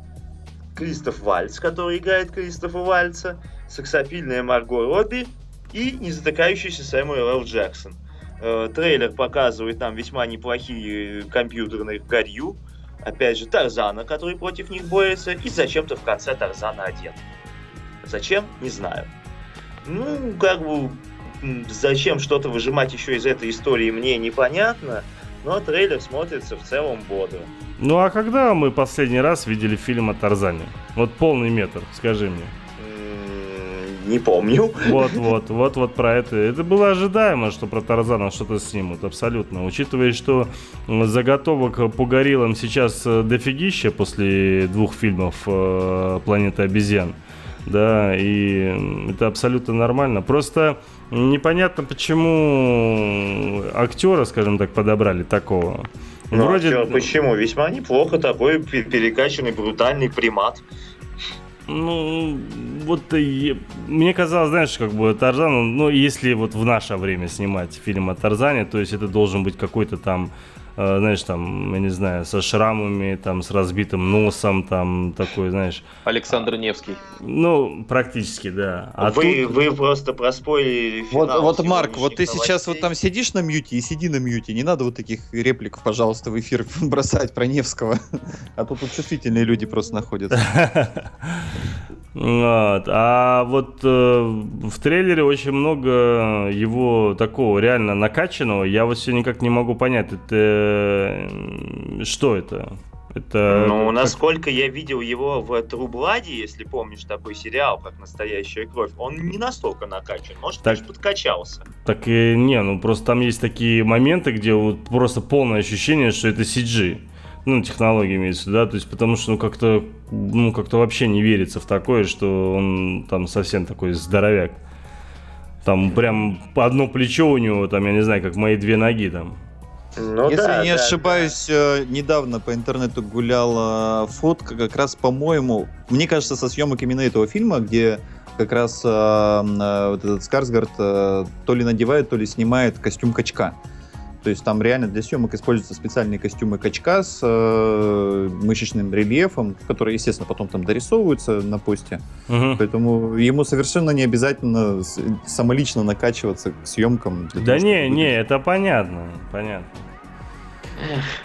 Кристоф Вальц, который играет Кристофа Вальца, сексапильная Марго Робби и незатыкающийся Сэмюэл Л. Джексон. Э, трейлер показывает нам весьма неплохие компьютерные горью. Опять же, Тарзана, который против них борется, и зачем-то в конце Тарзана одет. Зачем? Не знаю. Ну, как бы, зачем что-то выжимать еще из этой истории, мне непонятно, но трейлер смотрится в целом бодро. Ну а когда мы последний раз видели фильм о Тарзане? Вот полный метр, скажи мне. Не помню. Вот, вот, вот, вот про это. Это было ожидаемо, что про Тарзана что-то снимут, абсолютно. Учитывая, что заготовок по гориллам сейчас э, дофигища после двух фильмов э, «Планета обезьян». Да, и это абсолютно нормально. Просто непонятно, почему актера, скажем так, подобрали такого. Ну, актер почему? Весьма неплохо такой пе- перекачанный, брутальный примат. Ну, вот мне казалось, знаешь, как бы Тарзан, ну, если вот в наше время снимать фильм о Тарзане, то есть это должен быть какой-то там, знаешь, там, я не знаю, со шрамами, там, с разбитым носом, там, такой, знаешь, Александр Невский. ну, практически, да. А вы, тут- вы просто проспорили Вот, финал вот Марк, вот ты сегодняшних сейчас вот новостей. там сидишь на мьюте и сиди на мьюте. Не надо вот таких реплик, пожалуйста, в эфир бросать про Невского. А тут чувствительные люди просто находятся. Вот. А вот э, в трейлере очень много его такого реально накачанного. Я вот все никак не могу понять, это э, что это? Это Ну, как- насколько я видел его в Blood, если помнишь такой сериал, как «Настоящая кровь», он не настолько накачан. Может, Так. конечно, подкачался. Так и не, ну просто там есть такие моменты, где вот просто полное ощущение, что это CG. Ну, технология имеется, да, то есть потому что, ну, как-то, ну, как-то вообще не верится в такое, что он там совсем такой здоровяк. Там прям одно плечо у него, там, я не знаю, как мои две ноги там. Ну, Если да, не да, ошибаюсь, э, недавно по интернету гуляла фотка, как раз, по-моему, мне кажется, со съемок именно этого фильма, где как раз э, э, вот этот Скарсгард э, то ли надевает, то ли снимает костюм качка. То есть там реально для съемок используются специальные костюмы качка с э, мышечным рельефом, которые, естественно, потом там дорисовываются на посте. Мгм. Поэтому ему совершенно не обязательно самолично накачиваться к съемкам. Да того, не, не, это понятно, понятно.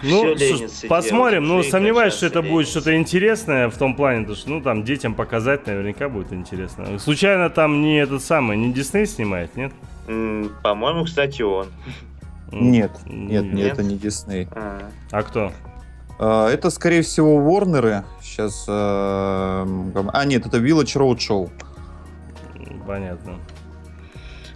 Всё Ну, слушай, посмотрим. делать, Ну, сомневаюсь, что это будет ленится. что-то интересное в том плане, потому что, ну, там, детям показать наверняка будет интересно. Случайно там не этот самый, не Дисней снимает, нет? По-моему, кстати, он. Нет, нет, нет, Нет? это не Дисней. А. А кто? А, Это, скорее всего, Ворнеры. Сейчас... А, нет, это Village Roadshow. Понятно.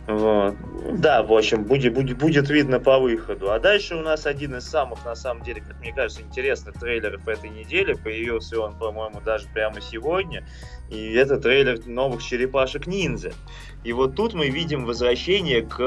Вот. Да, в общем, будет, будет, будет видно по выходу. А дальше у нас один из самых, на самом деле, как мне кажется, интересных трейлеров этой недели. Появился он, по-моему, даже прямо сегодня. И это трейлер новых черепашек ниндзя. И вот тут мы видим возвращение к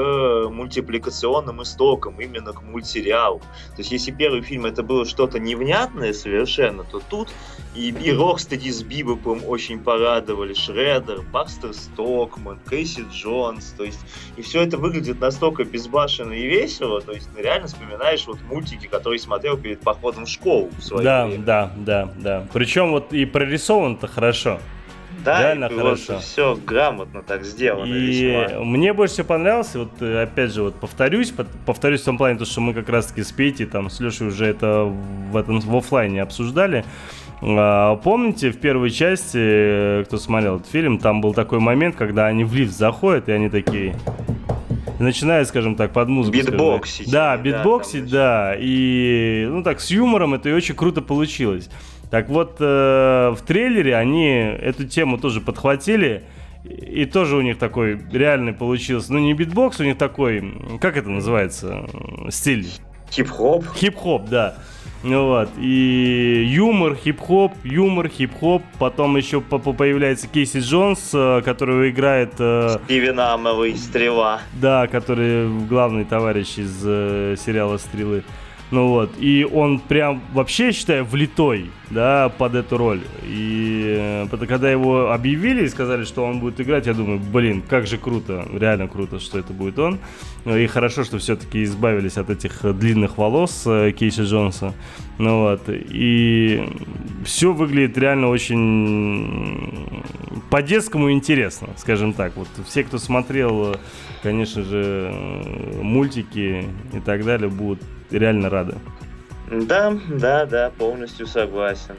мультипликационным истокам, именно к мультсериалу. То есть, если первый фильм это было что-то невнятное совершенно, то тут и, и Рокстеди с Бибопом очень порадовали, Шреддер, Бакстер Стокман, Кейси Джонс, то есть, и все это выглядит настолько безбашенно и весело, то есть, ты реально вспоминаешь вот мультики, которые смотрел перед походом в школу в Да, время. да, да, да. Причем вот и прорисован-то хорошо. Да, реально и хорошо. все грамотно так сделано И весьма. мне больше всего понравился, вот э, опять же, вот повторюсь, повторюсь в том плане, то, что мы как раз-таки с Петей, там, с Лешей уже это в, этом, в оффлайне обсуждали. А, Помните, в первой части, э, кто смотрел этот фильм, там был такой момент, когда они в лифт заходят, и они такие... Начинают, скажем так, под музыку. Битбоксить Да, да, битбоксить, там да. И, ну так, с юмором это и очень круто получилось. Так вот, э, в трейлере они эту тему тоже подхватили. И тоже у них такой реальный получился. Ну, не битбокс, у них такой, как это называется, стиль? Хип-хоп. Хип-хоп, да. Ну вот, и юмор, хип-хоп, юмор, хип-хоп. Потом еще по- по- появляется Кейси Джонс, э, который играет, э, Стивен Амелл, Стрела. да, который главный товарищ из э, сериала «Стрелы». Ну вот, и он прям вообще, считаю, влитой, да, под эту роль. И э, когда его объявили и сказали, что он будет играть, я думаю, блин, как же круто, реально круто, что это будет он. Ну И хорошо, что все-таки избавились от этих э, длинных волос э, Кейси Джонса. Ну вот, и все выглядит реально очень по-детскому интересно, скажем так. Вот все, кто смотрел, конечно же, мультики и так далее, будут реально рады. Да, да, да, полностью согласен.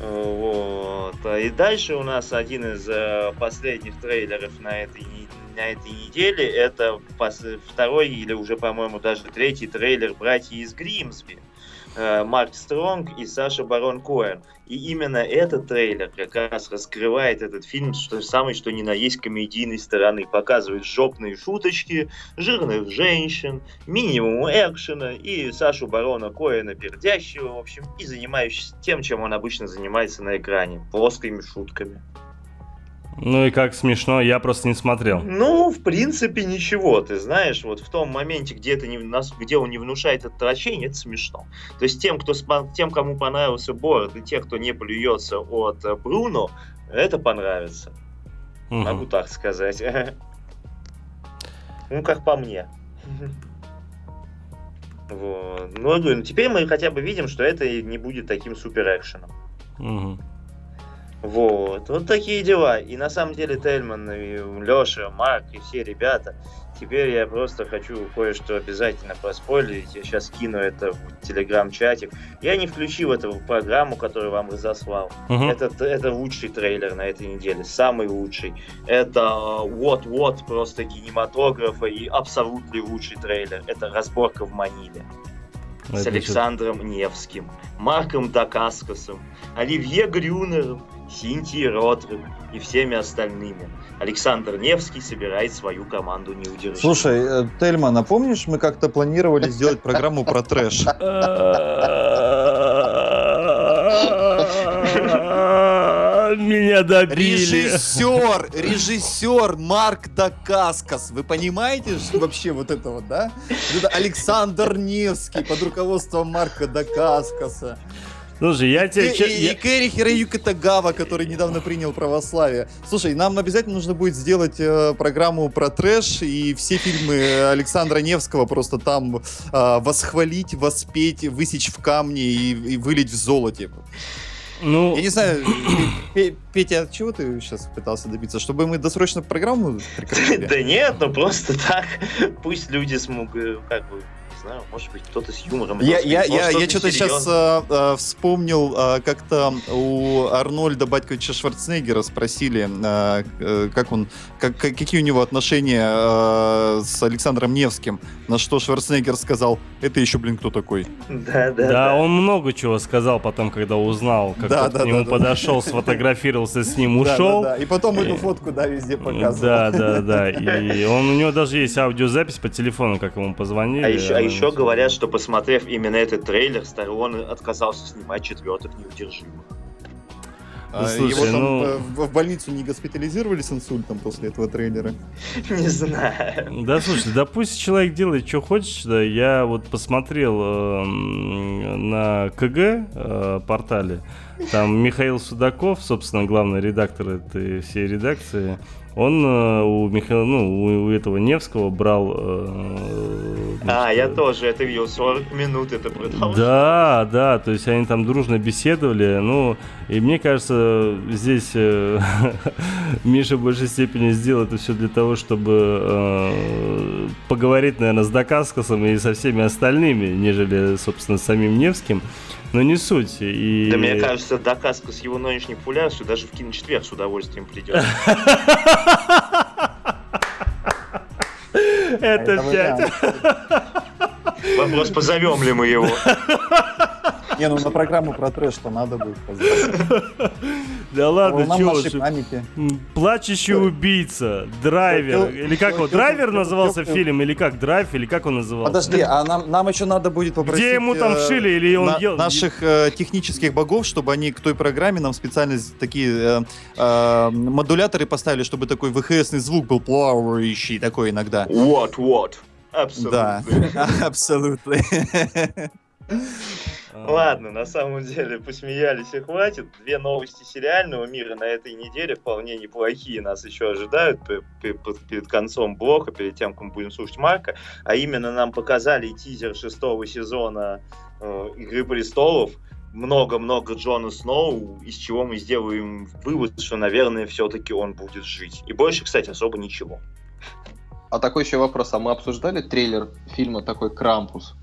Э, Вот. И дальше у нас один из э, последних трейлеров на этой, на этой неделе. Это второй или уже, по-моему, даже третий трейлер «Братья из Гримсби». Марк Стронг и Саша Барон Коэн. И именно этот трейлер как раз раскрывает этот фильм что самый что ни на есть комедийной стороны. Показывает жопные шуточки, жирных женщин, минимум экшена и Сашу Барона Коэна пердящего, в общем, и занимающегося тем, чем он обычно занимается на экране, плоскими шутками. Ну и как смешно, я просто не смотрел. Ну, в принципе, ничего, ты знаешь, вот в том моменте, где, это не, нас- где он не внушает отвращения, это смешно. То есть тем, кто, тем кому понравился Бород, и те, кто не плюется от э, Бруно, это понравится. Мгм. Могу так сказать. Ну, как по мне. Вот. Ну, я говорю, ну, теперь мы хотя бы видим, что это не будет таким супер экшеном. Мгм. Вот, вот такие дела. И на самом деле Тельман, и Леша, Марк и все ребята, теперь я просто хочу кое-что обязательно проспойлерить. Я сейчас кину это в телеграм-чатик. Я не включил это в программу, которую вам разослал. Мгм. Это, это лучший трейлер на этой неделе, самый лучший. Это вот-вот просто кинематографа и абсолютно лучший трейлер. Это разборка в Маниле с Это Александром Невским, Марком Дакаскасом, Оливье Грюнером, Синтией Ротрем и всеми остальными. Александр Невский собирает свою команду неудержимых. Слушай, э, Тельман, а помнишь, мы как-то планировали сделать программу про трэш? Меня добили. Режиссер, режиссер Марк Дакаскас. Вы понимаете что вообще вот это вот, да? Это Александр Невский под руководством Марка Дакаскаса. Слушай, я И, тебе... че- и, я- и Кэри Хироюки Тагава, который недавно принял православие. Слушай, нам обязательно нужно будет сделать э, программу про трэш и все фильмы Александра Невского просто там э, восхвалить, воспеть, высечь в камне и, и вылить в золоте. Ну, Я не знаю, Пе- Петя, от чего ты сейчас пытался добиться? Чтобы мы досрочно программу прекратили? Да нет, ну просто так. Пусть люди смогут, как бы, знаю, может быть, кто-то с юмором. Я, я, я, я может, что-то сейчас вспомнил, а, как-то у Арнольда Батьковича Шварценеггера спросили, а, э, как он, как, как- какие у него отношения а, с Александром Невским, на что Шварценеггер сказал, это еще, блин, кто такой? Да, да, да, он много чего сказал потом, когда узнал, как Да, да, к нему да, да. подошел, сфотографировался с ним, Да, ушел. да, да. И потом эту фотку, да, везде показывал. Да, да, да. И он, у него даже есть аудиозапись по телефону, как ему позвонили. А еще, а Он- еще говорят, что посмотрев именно этот трейлер, Старлон отказался снимать четвертых неудержимых. А, Ну, слушай, Его там ну- э, в больницу не госпитализировали с инсультом после этого трейлера? Не знаю. Да слушай, да пусть человек делает, что хочет. Да. Я вот посмотрел эм, на КГ э, портале. Там Михаил Судаков, собственно, главный редактор этой всей редакции. Он э, у Михаила, ну, у, у этого Невского брал. э, А, значит, я э, тоже это видел, 40 минут это продолжалось. Да, да, то есть они там дружно беседовали, ну, и мне кажется, здесь э, Миша в большей степени сделал это все для того, чтобы э, поговорить, наверное, с Дакаскасом и со всеми остальными, нежели, собственно, с самим Невским, но не суть. И... Да мне кажется, Дакаска с его нынешней популярностью даже в киночетверг с удовольствием придет. Это пять. Вопрос, позовем ли мы его. Не, ну на программу про трэш-то надо будет позвать. Да ладно, Нам чего? памяти. Плачущий убийца, драйвер, или как его, драйвер назывался фильм, или как, драйв, или как он назывался? Подожди, а нам, нам еще надо будет попросить... Где ему там э, вшили, или он на- ел- Наших э, технических богов, чтобы они к той программе нам специально такие э, э, модуляторы поставили, чтобы такой ВХСный звук был плавающий такой иногда. Вот, вот. Да, Абсолютно. Ладно, на самом деле посмеялись и хватит. Две новости сериального мира на этой неделе вполне неплохие нас еще ожидают пе- пе- пе- перед концом блока, перед тем, как мы будем слушать Марка. А именно нам показали тизер шестого сезона э, Игры престолов. Много-много Джона Сноу, из чего мы сделаем вывод, что, наверное, все-таки он будет жить. И больше, кстати, особо ничего. А такой еще вопрос. А мы обсуждали трейлер фильма такой «Крампус»?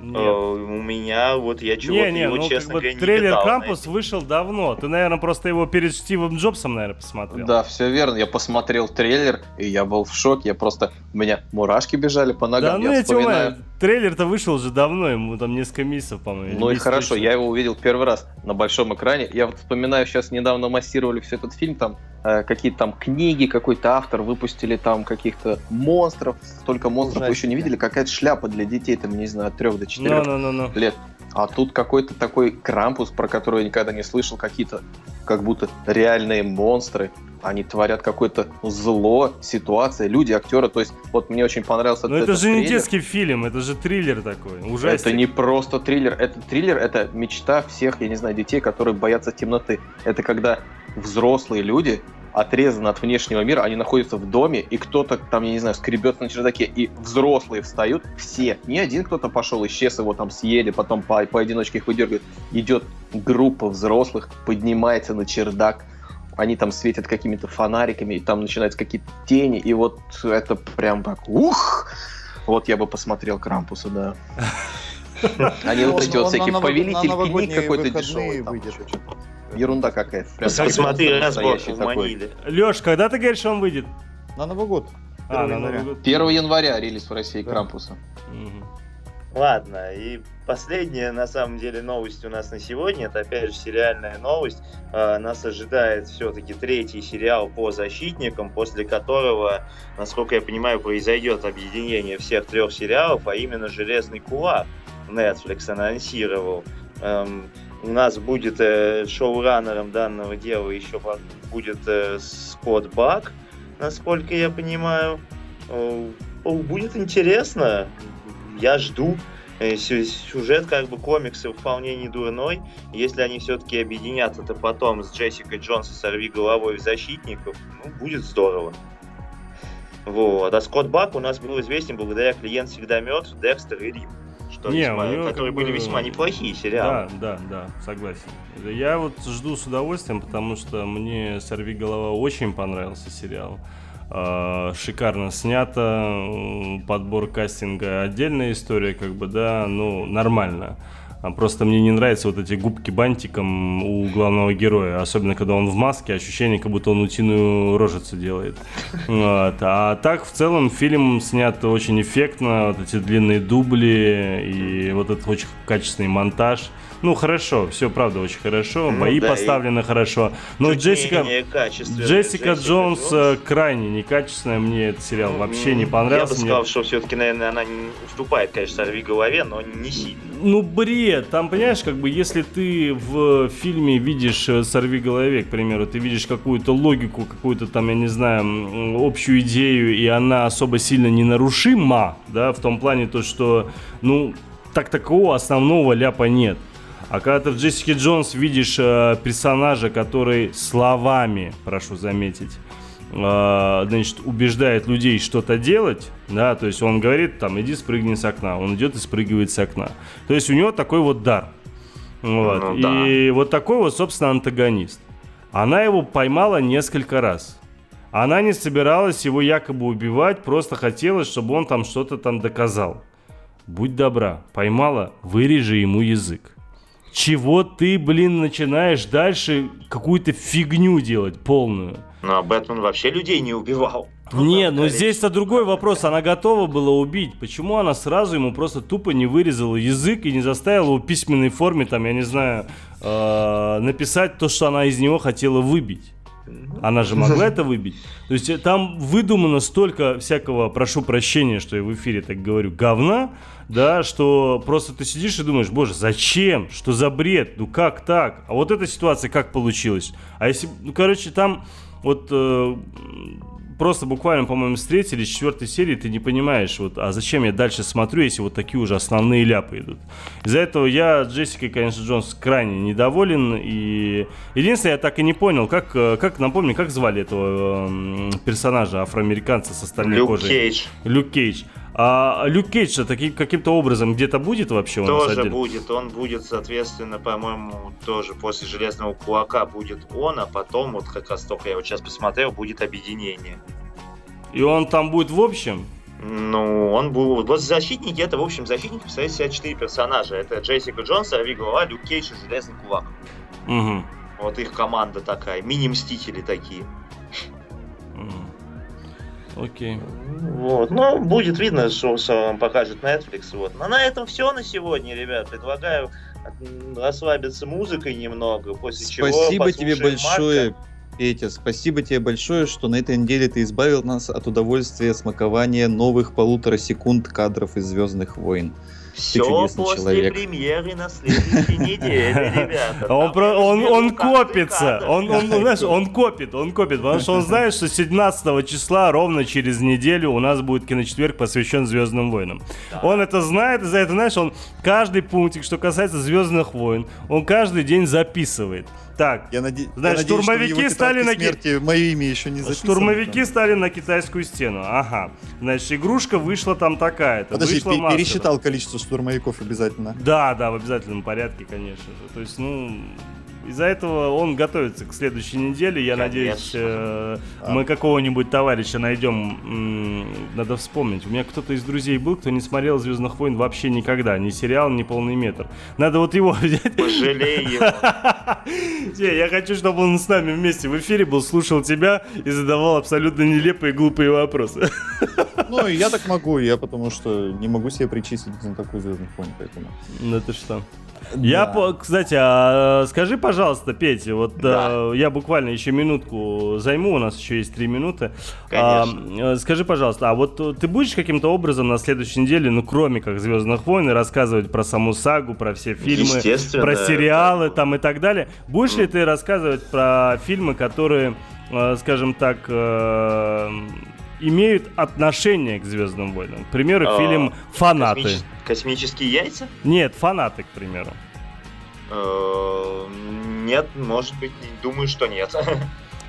Э, Нет. у меня вот я чего-то Не, не, его, ну как честно бы говоря, не трейлер видал, Крампус знаете. вышел давно. Ты, наверное, просто его перед Стивом Джобсом, наверное, посмотрел. Да, все верно. Я посмотрел трейлер, и я был в шоке. Я просто... У меня мурашки бежали по ногам. Да, ну я вспоминаю... трейлер-то вышел уже давно, ему там несколько месяцев, по-моему. Ну и хорошо, я его увидел первый раз на большом экране. Я вот вспоминаю, сейчас недавно массировали все этот фильм, там э, какие-то там книги, какой-то автор выпустили там каких-то монстров. Столько монстров вы еще не видели, какая-то шляпа для детей, там, не знаю, от 3 до 4 Ну-ну-ну-ну. лет. А тут какой-то такой крампус, про который я никогда не слышал, какие-то как будто реальные монстры. Они творят какое-то зло, ситуация, люди, актеры. То есть, вот мне очень понравился Но этот это же не трейлер. детский фильм, это же триллер такой, ужасный. Это не просто триллер. Это триллер, это мечта всех, я не знаю, детей, которые боятся темноты. Это когда взрослые люди отрезаны от внешнего мира, они находятся в доме, и кто-то там, я не знаю, скребется на чердаке, и взрослые встают, все. Не один кто-то пошел, исчез, его там съели, потом по, поодиночке их выдергивают. Идет группа взрослых, поднимается на чердак, они там светят какими-то фонариками, и там начинаются какие-то тени, и вот это прям так, ух! Вот я бы посмотрел Крампуса, да. Они вот эти вот всякие повелитель книг какой-то дешевый. Ерунда какая-то. Посмотри как разбор настоящий в такой. Маниле. Леш, когда ты говоришь, он выйдет? На Новый год. А, 1 на января. Новый год. 1 января релиз в России Да. Крампуса. Ладно, и последняя, на самом деле, новость у нас на сегодня, это опять же сериальная новость. А, нас ожидает все-таки третий сериал по защитникам, после которого, насколько я понимаю, произойдет объединение всех трех сериалов, а именно «Железный кулак». Netflix анонсировал. Эм, у нас будет э, шоураннером данного дела еще будет э, Скотт Бак, насколько я понимаю. О, будет интересно. Я жду. Э, сюжет как бы комиксы вполне не дурной. Если они все-таки объединятся, то потом с Джессикой Джонс сорви головой в защитников, ну, будет здорово. Вот. А Скотт Бак у нас был известен благодаря клиент всегда мертв, Декстер и Рим. Что Не, весьма, него которые были бы- весьма неплохие сериалы. Да, да, да, согласен. Я вот жду с удовольствием, потому что мне «Сорви голова» очень понравился сериал. А, Шикарно снято, подбор кастинга отдельная история, как бы, да, ну, нормально. А Просто мне не нравятся вот эти губки бантиком у главного героя, особенно когда он в маске, ощущение, как будто он утиную рожицу делает. Вот. А так, в целом, фильм снят очень эффектно, вот эти длинные дубли и вот этот очень качественный монтаж. Ну, хорошо, все, правда, очень хорошо, Ну бои да, и поставлены хорошо. Но Чуть Джессика... качественная Джессика Джонс э, крайне некачественная, мне этот сериал вообще не понравился. Я бы Мне- сказал, что все-таки, наверное, она не уступает, конечно, сорви голове, но не сильно. Ну, бред. Там, понимаешь, как бы, если ты в фильме видишь э, «Сорви голове», к примеру, ты видишь какую-то логику, какую-то там, я не знаю, общую идею, и она особо сильно не нарушима, да, в том плане то, что, ну, так такого основного ляпа нет. А когда ты в Джессике Джонс видишь э, персонажа, который словами, прошу заметить, э, значит, убеждает людей что-то делать, да, то есть он говорит, там, иди спрыгни с окна, он идет и спрыгивает с окна. То есть у него такой вот дар. Вот. Ну да. И вот такой вот, собственно, антагонист. Она его поймала несколько раз. Она не собиралась его якобы убивать, просто хотела, чтобы он там что-то там доказал. Будь добра, поймала, вырежи ему язык. Чего ты, блин, начинаешь дальше какую-то фигню делать полную? Ну, а Бэтмен вообще людей не убивал. Не, ну здесь-то другой вопрос. Она готова была убить. Почему она сразу ему просто тупо не вырезала язык и не заставила его в письменной форме, там, я не знаю, э, написать то, что она из него хотела выбить? Она же могла это выбить. То есть э, там выдумано столько всякого, прошу прощения, что я в эфире так говорю, говна, да, что просто ты сидишь и думаешь, боже, зачем? Что за бред? Ну как так? А вот эта ситуация как получилась? А если, ну, короче, там вот э, просто буквально, по-моему, встретились в четвертой серии, ты не понимаешь, вот, а зачем я дальше смотрю, если вот такие уже основные ляпы идут. Из-за этого я Джессикой, конечно, Джонс крайне недоволен, и единственное, я так и не понял, как, э, как напомни, как звали этого м, персонажа афроамериканца с остальной Люк кожей? Кейдж Люк Кейдж. А Люк Кейдж таки- каким-то образом где-то будет вообще тоже будет. Он будет, соответственно, по-моему, тоже после Железного Кулака будет он, а потом, вот как раз только я вот сейчас посмотрел, будет объединение. И он там будет в общем? Ну, он был... Вот защитники, это, в общем, защитники представляют себя четыре персонажа. Это Джессика Джонс, Сорви Голова, Люк Кейдж и Железный Кулак. Угу. Вот их команда такая, мини-мстители такие. Окей. Вот, ну, будет видно, что, что вам покажет Netflix. Вот. Но на этом все на сегодня, ребят. Предлагаю расслабиться музыкой немного, после чего Спасибо тебе большое, Марка. Петя. Спасибо тебе большое, что на этой неделе ты избавил нас от удовольствия смакования новых полутора секунд кадров из Звездных войн. Все после человек. премьеры на следующей неделе, ребята. Он, про- он, он копится, он, он, знаешь, он копит, он копит, потому что он знает, что 17 числа, ровно через неделю, у нас будет киночетверг, посвящен Звездным войнам. Да. Он это знает, и за это, знаешь, он каждый пунктик, что касается Звездных войн, он каждый день записывает. Так, Я, наде- я надеюсь, что в штурмовики его стали на смерти мое имя еще не записано. штурмовики там. стали на китайскую стену. Ага. Значит, игрушка вышла там такая-то. Подожди, вышла пе- маска. пересчитал количество штурмовиков обязательно. Да, да, в обязательном порядке, конечно же. То есть, ну, из-за этого он готовится к следующей неделе. Я Конечно. надеюсь, э, А. мы какого-нибудь товарища найдем. Надо вспомнить. У меня кто-то из друзей был, кто не смотрел Звездных войн вообще никогда. Ни сериал, ни полный метр. Надо вот его взять. Пожалей его. Я хочу, чтобы он с нами вместе в эфире был, слушал тебя и задавал абсолютно нелепые и глупые вопросы. Ну, и я так могу, я потому что не могу себе причислить на такой звездный фон, поэтому. Ну ты что? Я, Да. кстати, а, скажи, пожалуйста, Петя, вот Да. а, я буквально еще минутку займу, у нас еще есть три минуты. Конечно. А, скажи, пожалуйста, а вот э, ты будешь каким-то образом на следующей неделе, ну кроме как Звездных войн, рассказывать про саму сагу, про все фильмы, про сериалы это- там и так далее? Будешь ли ты рассказывать про фильмы, которые, скажем так, имеют отношение к Звездным войнам. К примеру, А, фильм Фанаты. Космич- Космические яйца? Нет, фанаты, к примеру. Э, Нет, может быть, думаю, что нет.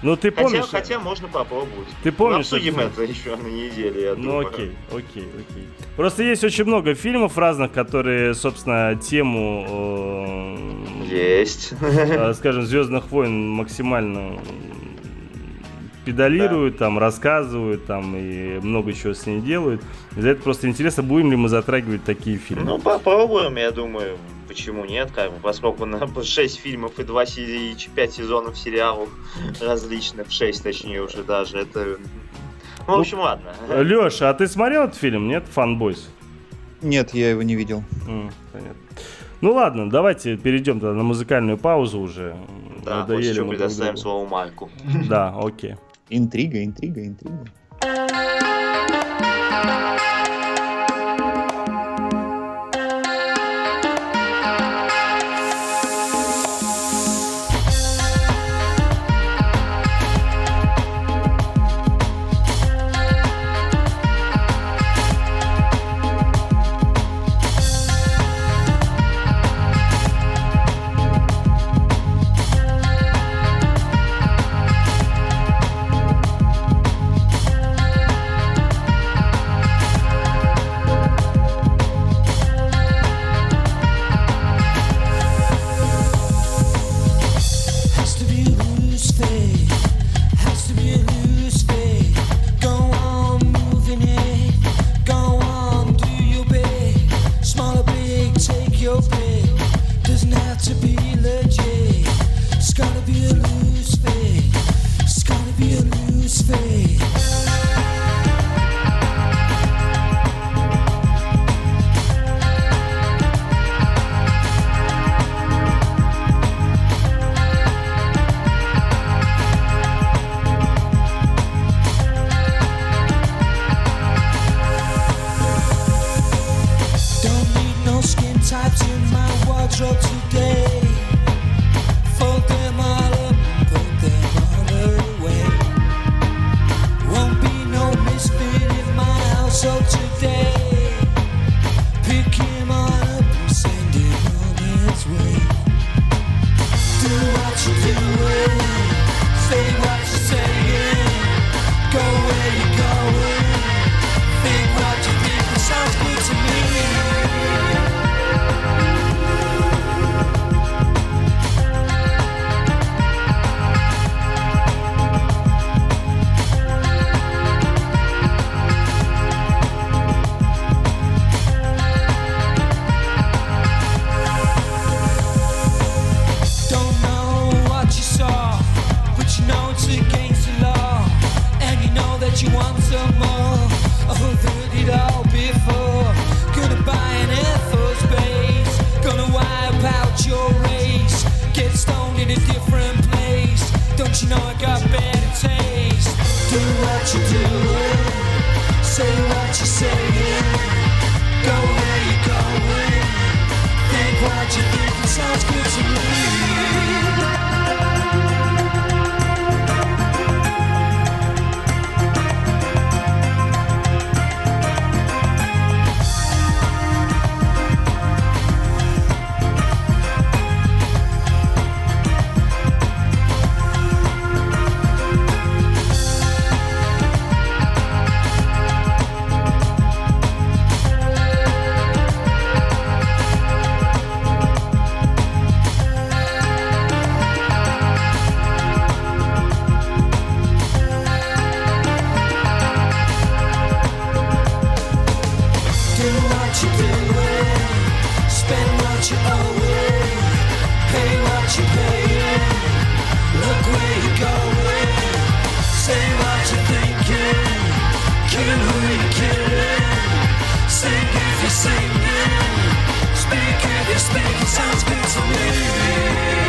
Ну, ты Хотя, помнишь? хотя можно попробовать. Ты помнишь? Мы обсудим это еще на неделе, я Ну думаю. окей, окей, окей. Просто есть очень много фильмов разных, которые, собственно, тему, э, Есть. э, скажем, Звездных войн максимально педалируют, там, рассказывают, там, и много чего с ней делают. Из-за этого просто интересно, будем ли мы затрагивать такие фильмы. Ну, попробуем, я думаю. Почему нет? Как бы, поскольку на 6 фильмов и 2 и 5 сезонов сериалов различных, 6 точнее уже даже, это... Ну, в общем, ладно. Леша, а ты смотрел этот фильм, нет? Фанбойс? Нет, я его не видел. М, понятно. Ну ладно, давайте перейдем тогда на музыкальную паузу уже. Да, Надоели после чего предоставим другу. слово Марку. Да, окей. Интрига, Intriga, intriga, intriga. You owing, pay what paying, look where you're going, say what you're thinking, kill who you're killing, sing if you're singing, speak if you're speaking, sounds good to me.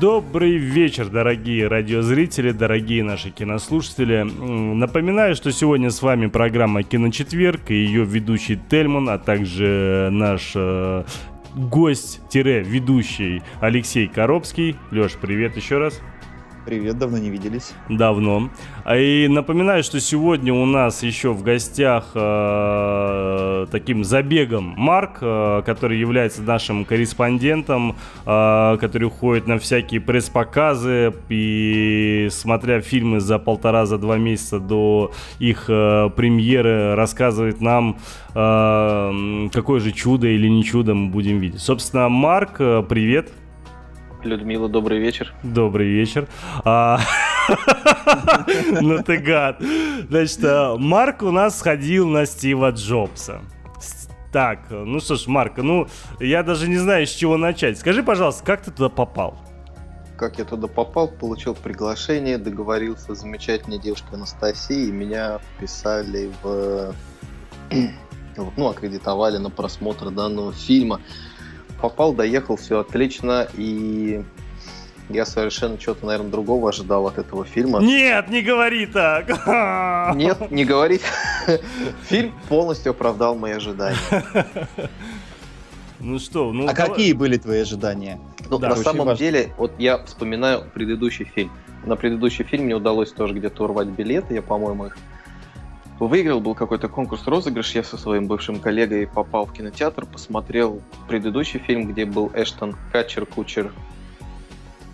Добрый вечер, дорогие радиозрители, дорогие наши кинослушатели. Напоминаю, что сегодня с вами программа «Киночетверг» и ее ведущий Тельман, а также наш э, гость-ведущий Алексей Коробский. Леш, привет еще раз. Привет, давно не виделись. Давно. А И напоминаю, что сегодня у нас еще в гостях э, таким забегом Марк, э, который является нашим корреспондентом, э, который уходит на всякие пресс-показы и, смотря фильмы за полтора, за два месяца до их э, премьеры, рассказывает нам, э, какое же чудо или не чудо мы будем видеть. Собственно, Марк, э, привет. Людмила, добрый вечер. Добрый вечер. А, Ну ты гад. Значит, а, Марк у нас сходил на Стива Джобса. Так, ну что ж, Марк, ну я даже не знаю, с чего начать. Скажи, пожалуйста, как ты туда попал? Как я туда попал, получил приглашение, договорился с замечательной девушкой Анастасией, и меня вписали в... Ну, аккредитовали на просмотр данного фильма. Попал, доехал, все отлично, и я совершенно чего-то, наверное, другого ожидал от этого фильма. Нет, не говори так. Нет, не говорить. Фильм полностью оправдал мои ожидания. Ну что, ну а давай- какие были твои ожидания? Ну, Да, на самом важно. деле, вот я вспоминаю предыдущий фильм. На предыдущий фильм мне удалось тоже где-то урвать билеты, я, по-моему, их выиграл, был какой-то конкурс розыгрыш, я со своим бывшим коллегой попал в кинотеатр, посмотрел предыдущий фильм, где был Эштон Качер, Кучер,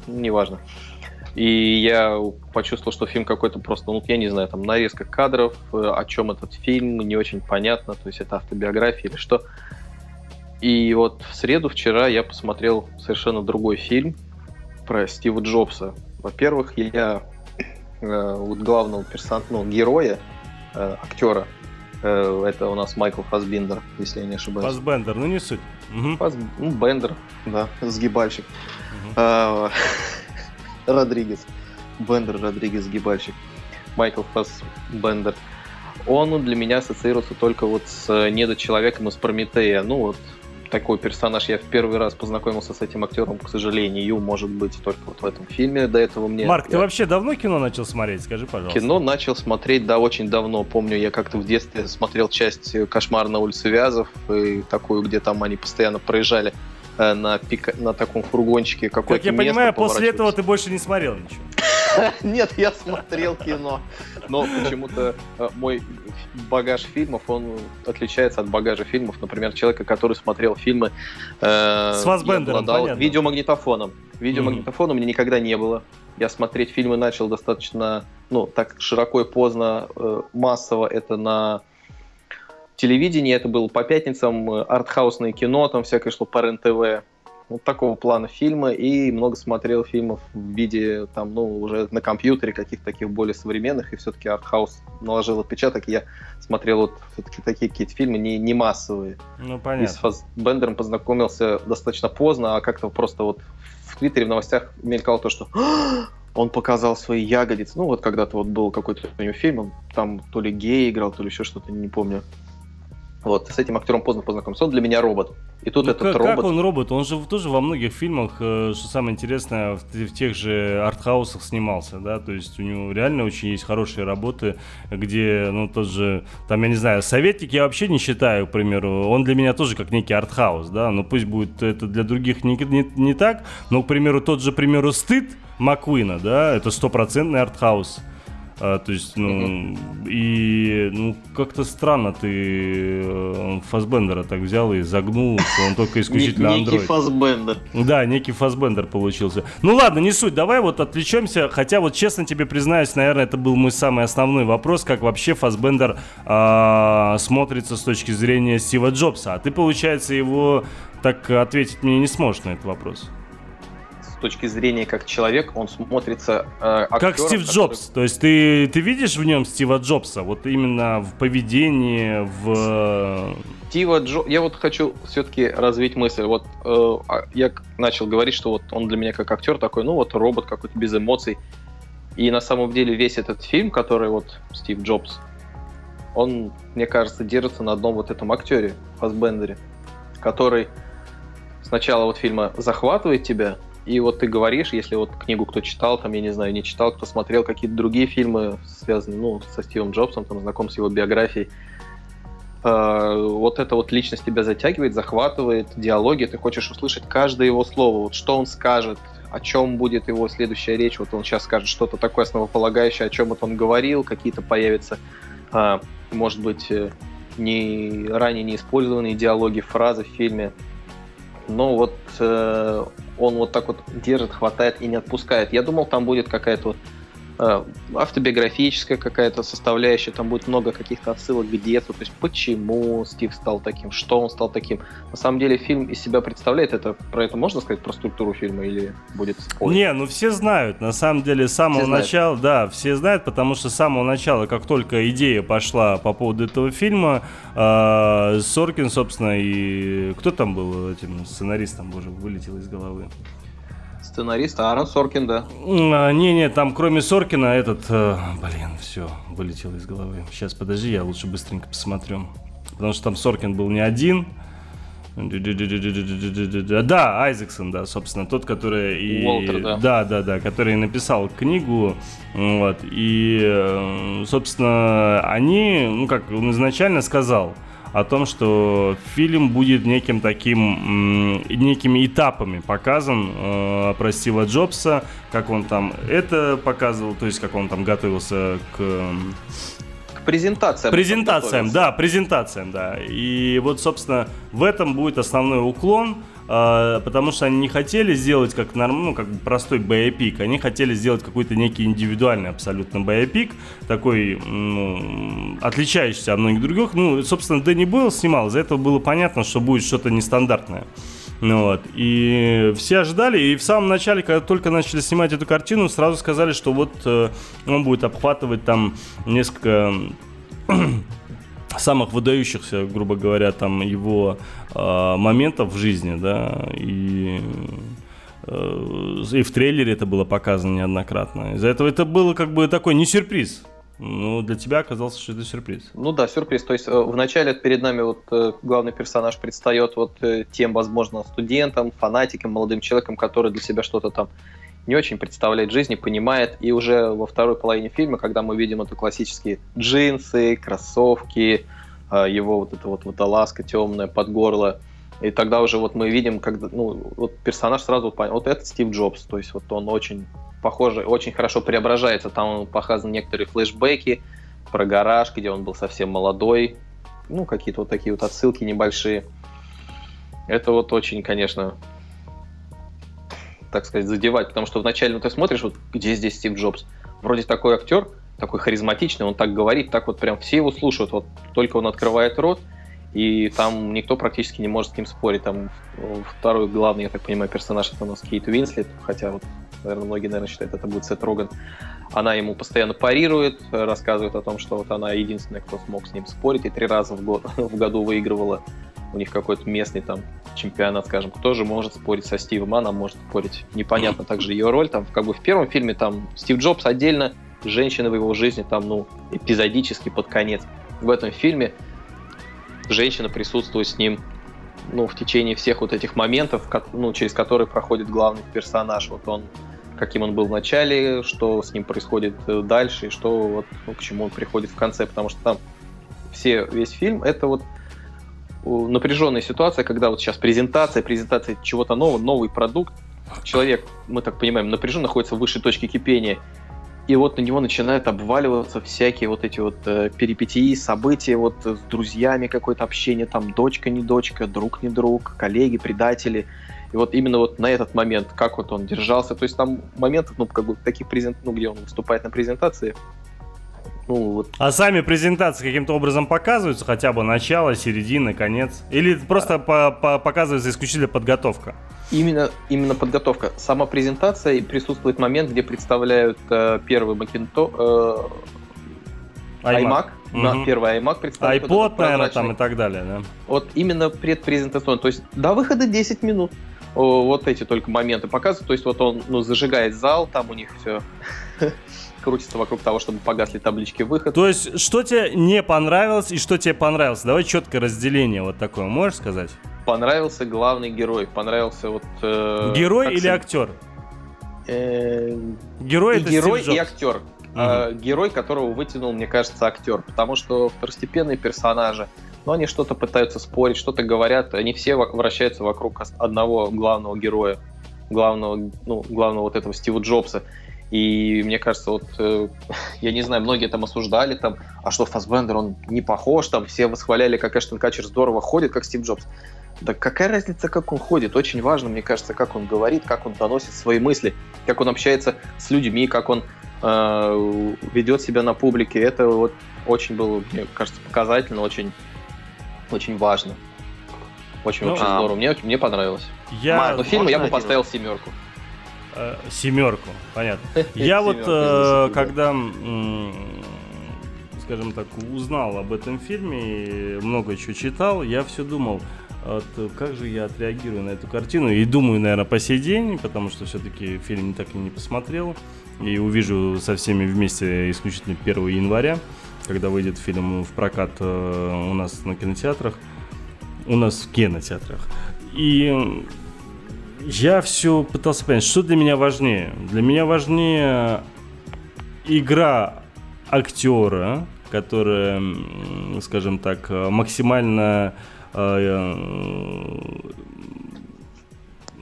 неважно. И я почувствовал, что фильм какой-то просто, ну, я не знаю, там нарезка кадров, э, о чем этот фильм, не очень понятно, то есть это автобиография или что. И вот в среду вчера я посмотрел совершенно другой фильм про Стива Джобса. Во-первых, я э, вот главного персонажа, ну, героя, э, актера, э, это у нас Майкл Фасбиндер, если я не ошибаюсь. Фассбендер, ну не суть. Мгм. Фас- ну, Бендер, да, сгибальщик. А, Родригес. Бендер, Родригес, сгибальщик. Майкл Фасбендер. Он для меня ассоциируется только вот с недочеловеком из Прометея. Ну вот такой персонаж. Я в первый раз познакомился с этим актером, к сожалению, может быть, только вот в этом фильме. До этого мне... Марк, ты я вообще давно кино начал смотреть? Скажи, пожалуйста. Кино начал смотреть, да, очень давно. Помню, я как-то в детстве смотрел часть «Кошмар на улице Вязов», и такую, где там они постоянно проезжали э, на, пика- на таком фургончике. Как Какое-то я место понимаю, после этого ты больше не смотрел ничего. Нет, я смотрел кино. Но почему-то э, мой багаж фильмов, он отличается от багажа фильмов, например, человека, который смотрел фильмы... э, С Фассбендером, и обладал понятно. Видеомагнитофоном. Видеомагнитофона у меня никогда не было. Я смотреть фильмы начал достаточно, ну, так широко и поздно, э, массово. Это на телевидении, это было по пятницам, артхаусное кино, там всякое шло по РЕН-ТВ. Вот такого плана фильмы. И много смотрел фильмов в виде, там, ну, уже на компьютере, каких-то таких более современных. И все-таки артхаус наложил отпечаток. Я смотрел вот все-таки такие какие-то фильмы не, не массовые. Ну, И с понятно. Фассбендером познакомился достаточно поздно, а как-то просто вот в Твиттере, в новостях мелькало то, что «А, он показал свои ягодицы. Ну, вот когда-то вот был какой-то у него фильм, он там то ли гей играл, то ли еще что-то, не помню. Вот, с этим актером поздно познакомился. Он для меня робот. И тут Ну, этот как, робот... как он робот? Он же тоже во многих фильмах, э, что самое интересное, в, в тех же артхаусах снимался, да, то есть у него реально очень есть хорошие работы, где, ну, тот же, там, я не знаю, советник я вообще не считаю, к примеру, он для меня тоже как некий артхаус, да, но пусть будет это для других не, не, не так, но, к примеру, тот же, к примеру, «Стыд» Маккуина, да, это стопроцентный артхаус. А, то есть, ну, и, ну, как-то странно ты э, Фасбендера так взял и загнул, что он только исключительно Не- Некий Android. Фассбендер. Да, некий Фасбендер получился. Ну ладно, не суть, давай вот отвлечемся. Хотя вот честно тебе признаюсь, наверное, это был мой самый основной вопрос, как вообще Фасбендер а, смотрится с точки зрения Стива Джобса. А ты, получается, его так ответить мне не сможешь на этот вопрос. С точки зрения как человек, он смотрится э, как актером, Стив который- Джобс. То есть ты, ты видишь в нем Стива Джобса? Вот именно в поведении, в... Стива Джо... Я вот хочу все-таки развить мысль. Вот э, а, я начал говорить, что вот он для меня как актер такой, ну вот робот какой-то без эмоций. И на самом деле весь этот фильм, который вот Стив Джобс, он, мне кажется, держится на одном вот этом актере, Фасбендере, который сначала вот фильма захватывает тебя, и вот ты говоришь, если вот книгу кто читал, там, я не знаю, не читал, кто смотрел какие-то другие фильмы, связанные, ну, со Стивом Джобсом, там, знаком с его биографией, э, вот эта вот личность тебя затягивает, захватывает, диалоги, ты хочешь услышать каждое его слово, вот что он скажет, о чем будет его следующая речь, вот он сейчас скажет что-то такое основополагающее, о чем вот он говорил, какие-то появятся, а, может быть, э, не, ранее не использованные диалоги, фразы в фильме, но вот э, он вот так вот держит, хватает и не отпускает. Я думал, там будет какая-то вот автобиографическая какая-то составляющая, там будет много каких-то отсылок к детству, то есть почему Стив стал таким, что он стал таким. На самом деле фильм из себя представляет это, про это можно сказать, про структуру фильма или будет спойлер? Не, ну все знают. На самом деле, с самого Все знают. начала, да, все знают, потому что с самого начала, как только идея пошла по поводу этого фильма, э, Соркин, собственно, и кто там был этим сценаристом, боже, вылетел из головы. Сценарист Аарон Соркин, да. А, Не-не, там кроме Соркина этот, э, блин, все, вылетел из головы. Сейчас, подожди, я лучше быстренько посмотрю. Потому что там Соркин был не один. Да, Айзексон, да, собственно, тот, который и... Уолтер, да. Да, да, да, который написал книгу, вот, и, собственно, они, ну, как он изначально сказал, о том, что фильм будет неким таким, некими этапами показан э, про Стива Джобса, как он там это показывал, то есть как он там готовился к презентациям. презентациям, да, презентациям, да. И вот, собственно, в этом будет основной уклон, потому что они не хотели сделать как ну, как простой боепик, они хотели сделать какой-то некий индивидуальный абсолютно боепик, такой, ну, отличающийся от многих других. Ну, собственно, Дэнни Бойл снимал, из-за этого было понятно, что будет что-то нестандартное. Ну вот. И все ожидали, и в самом начале, когда только начали снимать эту картину, сразу сказали, что вот э, он будет обхватывать там несколько самых выдающихся, грубо говоря, там его э, моментов в жизни, да, и, э, и в трейлере это было показано неоднократно. Из-за этого это было как бы такой не сюрприз. Ну, для тебя оказался, что это сюрприз. Ну да, сюрприз. То есть э, вначале перед нами вот э, главный персонаж предстает вот э, тем, возможно, студентом, фанатиком, молодым человеком, который для себя что-то там не очень представляет жизни, понимает. И уже во второй половине фильма, когда мы видим это классические джинсы, кроссовки, э, его вот эта вот водолазка темная под горло, и тогда уже вот мы видим, когда, ну, вот персонаж сразу понял, вот это Стив Джобс, то есть вот он очень похоже, очень хорошо преображается, там показаны некоторые флешбеки про гараж, где он был совсем молодой, ну, какие-то вот такие вот отсылки небольшие. Это вот очень, конечно, так сказать, задевать, потому что вначале ну, ты смотришь, вот где здесь Стив Джобс, вроде такой актер, такой харизматичный, он так говорит, так вот прям все его слушают, вот только он открывает рот, и там никто практически не может с ним спорить. Там э, второй главный, я так понимаю, персонаж это у нас Кейт Уинслет, хотя вот, наверное, многие, наверное, считают, это будет Сет Роган. Она ему постоянно парирует, рассказывает о том, что вот она единственная, кто смог с ним спорить, и три раза в, год, в году выигрывала у них какой-то местный там чемпионат, скажем, кто же может спорить со Стивом, она может спорить. Непонятно также ее роль, там, как бы в первом фильме там Стив Джобс отдельно, женщины в его жизни там, ну, эпизодически под конец. В этом фильме женщина присутствует с ним ну, в течение всех вот этих моментов, ко- ну, через которые проходит главный персонаж. Вот он, каким он был в начале, что с ним происходит э, дальше, и что вот, ну, к чему он приходит в конце, потому что там все, весь фильм это вот напряженная ситуация, когда вот сейчас презентация, презентация чего-то нового, новый продукт. Человек, мы так понимаем, напряжен, находится в высшей точке кипения. И вот на него начинают обваливаться всякие вот эти вот э, перипетии, события, вот с друзьями какое-то общение, там дочка не дочка, друг не друг, коллеги, предатели. И вот именно вот на этот момент, как вот он держался, то есть там моментов, ну, как бы таких презент, ну, где он выступает на презентации, ну, вот А сами презентации каким-то образом показываются, хотя бы начало, середина, конец? Или просто по- по- показывается исключительно подготовка? Именно, именно подготовка. Сама презентация и присутствует момент, где представляют э, первый Макинто, э, iMac, да, Мгм. первый iMac представляют. iPod, наверное, там и так далее, да? Вот именно предпрезентационно. То есть до выхода 10 минут. Вот эти только моменты показывают. То есть вот он ну, зажигает зал, там у них все крутится вокруг того, чтобы погасли таблички выход. То есть, что тебе не понравилось и что тебе понравилось? Давай четкое разделение вот такое, можешь сказать? Понравился главный герой. Понравился вот... э, Герой или сын- актер? э, Герой и это герой, Стив и актер. А, герой, которого вытянул, мне кажется, актер. Потому что второстепенные персонажи, ну, они что-то пытаются спорить, что-то говорят. Они все вращаются вокруг одного главного героя. Главного, ну, главного вот этого Стива Джобса. И мне кажется, вот, э, я не знаю, многие там осуждали, там, а что Фасбендер, он не похож, там, все восхваляли, как Эштон Качер здорово ходит, как Стив Джобс. Да какая разница, как он ходит? Очень важно, мне кажется, как он говорит, как он доносит свои мысли, как он общается с людьми, как он э, ведет себя на публике. Это вот очень было, мне кажется, показательно, очень, очень важно. Очень, Ну, очень а- здорово. Мне, мне понравилось. Я Но фильм я бы поставил семерку. Э, семерку, понятно. Я вот, э, да. когда, скажем так, узнал об этом фильме, много чего читал, я все думал, от, как же я отреагирую на эту картину. И думаю, наверное, по сей день, потому что все-таки фильм так и не посмотрел. И увижу со всеми вместе исключительно 1 января, когда выйдет фильм в прокат э, у нас на кинотеатрах. У нас в кинотеатрах. И я все пытался понять, что для меня важнее. Для меня важнее игра актера, которая, скажем так, э, максимально э, э,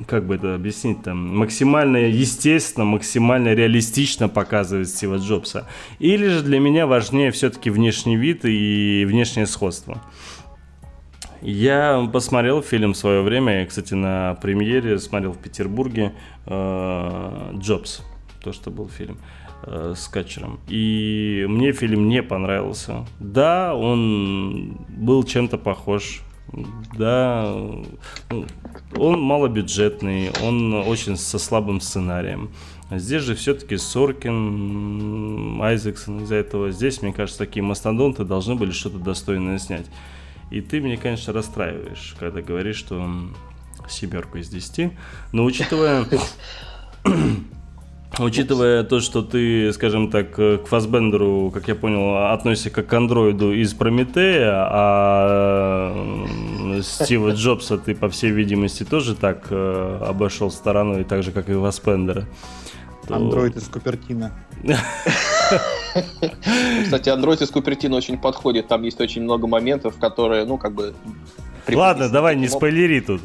как бы это объяснить там, максимально естественно, максимально реалистично показывает Стива Джобса. Или же для меня важнее все-таки внешний вид и внешнее сходство. Я посмотрел фильм в свое время, я, кстати, на премьере смотрел в Петербурге э, «Джобс», то, что был фильм э, с Катчером. И мне фильм не понравился. Да, он был чем-то похож. Да, он малобюджетный, он очень со слабым сценарием. Здесь же все-таки Соркин, Айзексон из-за этого. Здесь, мне кажется, такие мастодонты должны были что-то достойное снять. И ты меня, конечно, расстраиваешь, когда говоришь, что семерку из десяти. Но учитывая... Учитывая то, что ты, скажем так, э, к Фасбендеру, как я понял, относишься как к андроиду из Прометея, а м, Стива Джобса ты, по всей видимости, тоже так э, обошел стороной, так же, как и Фасбендера. то- Андроид из Купертина. Кстати, Android из Купертино очень подходит. Там есть очень много моментов, которые, ну, как бы... Ладно, давай не спойлери тут.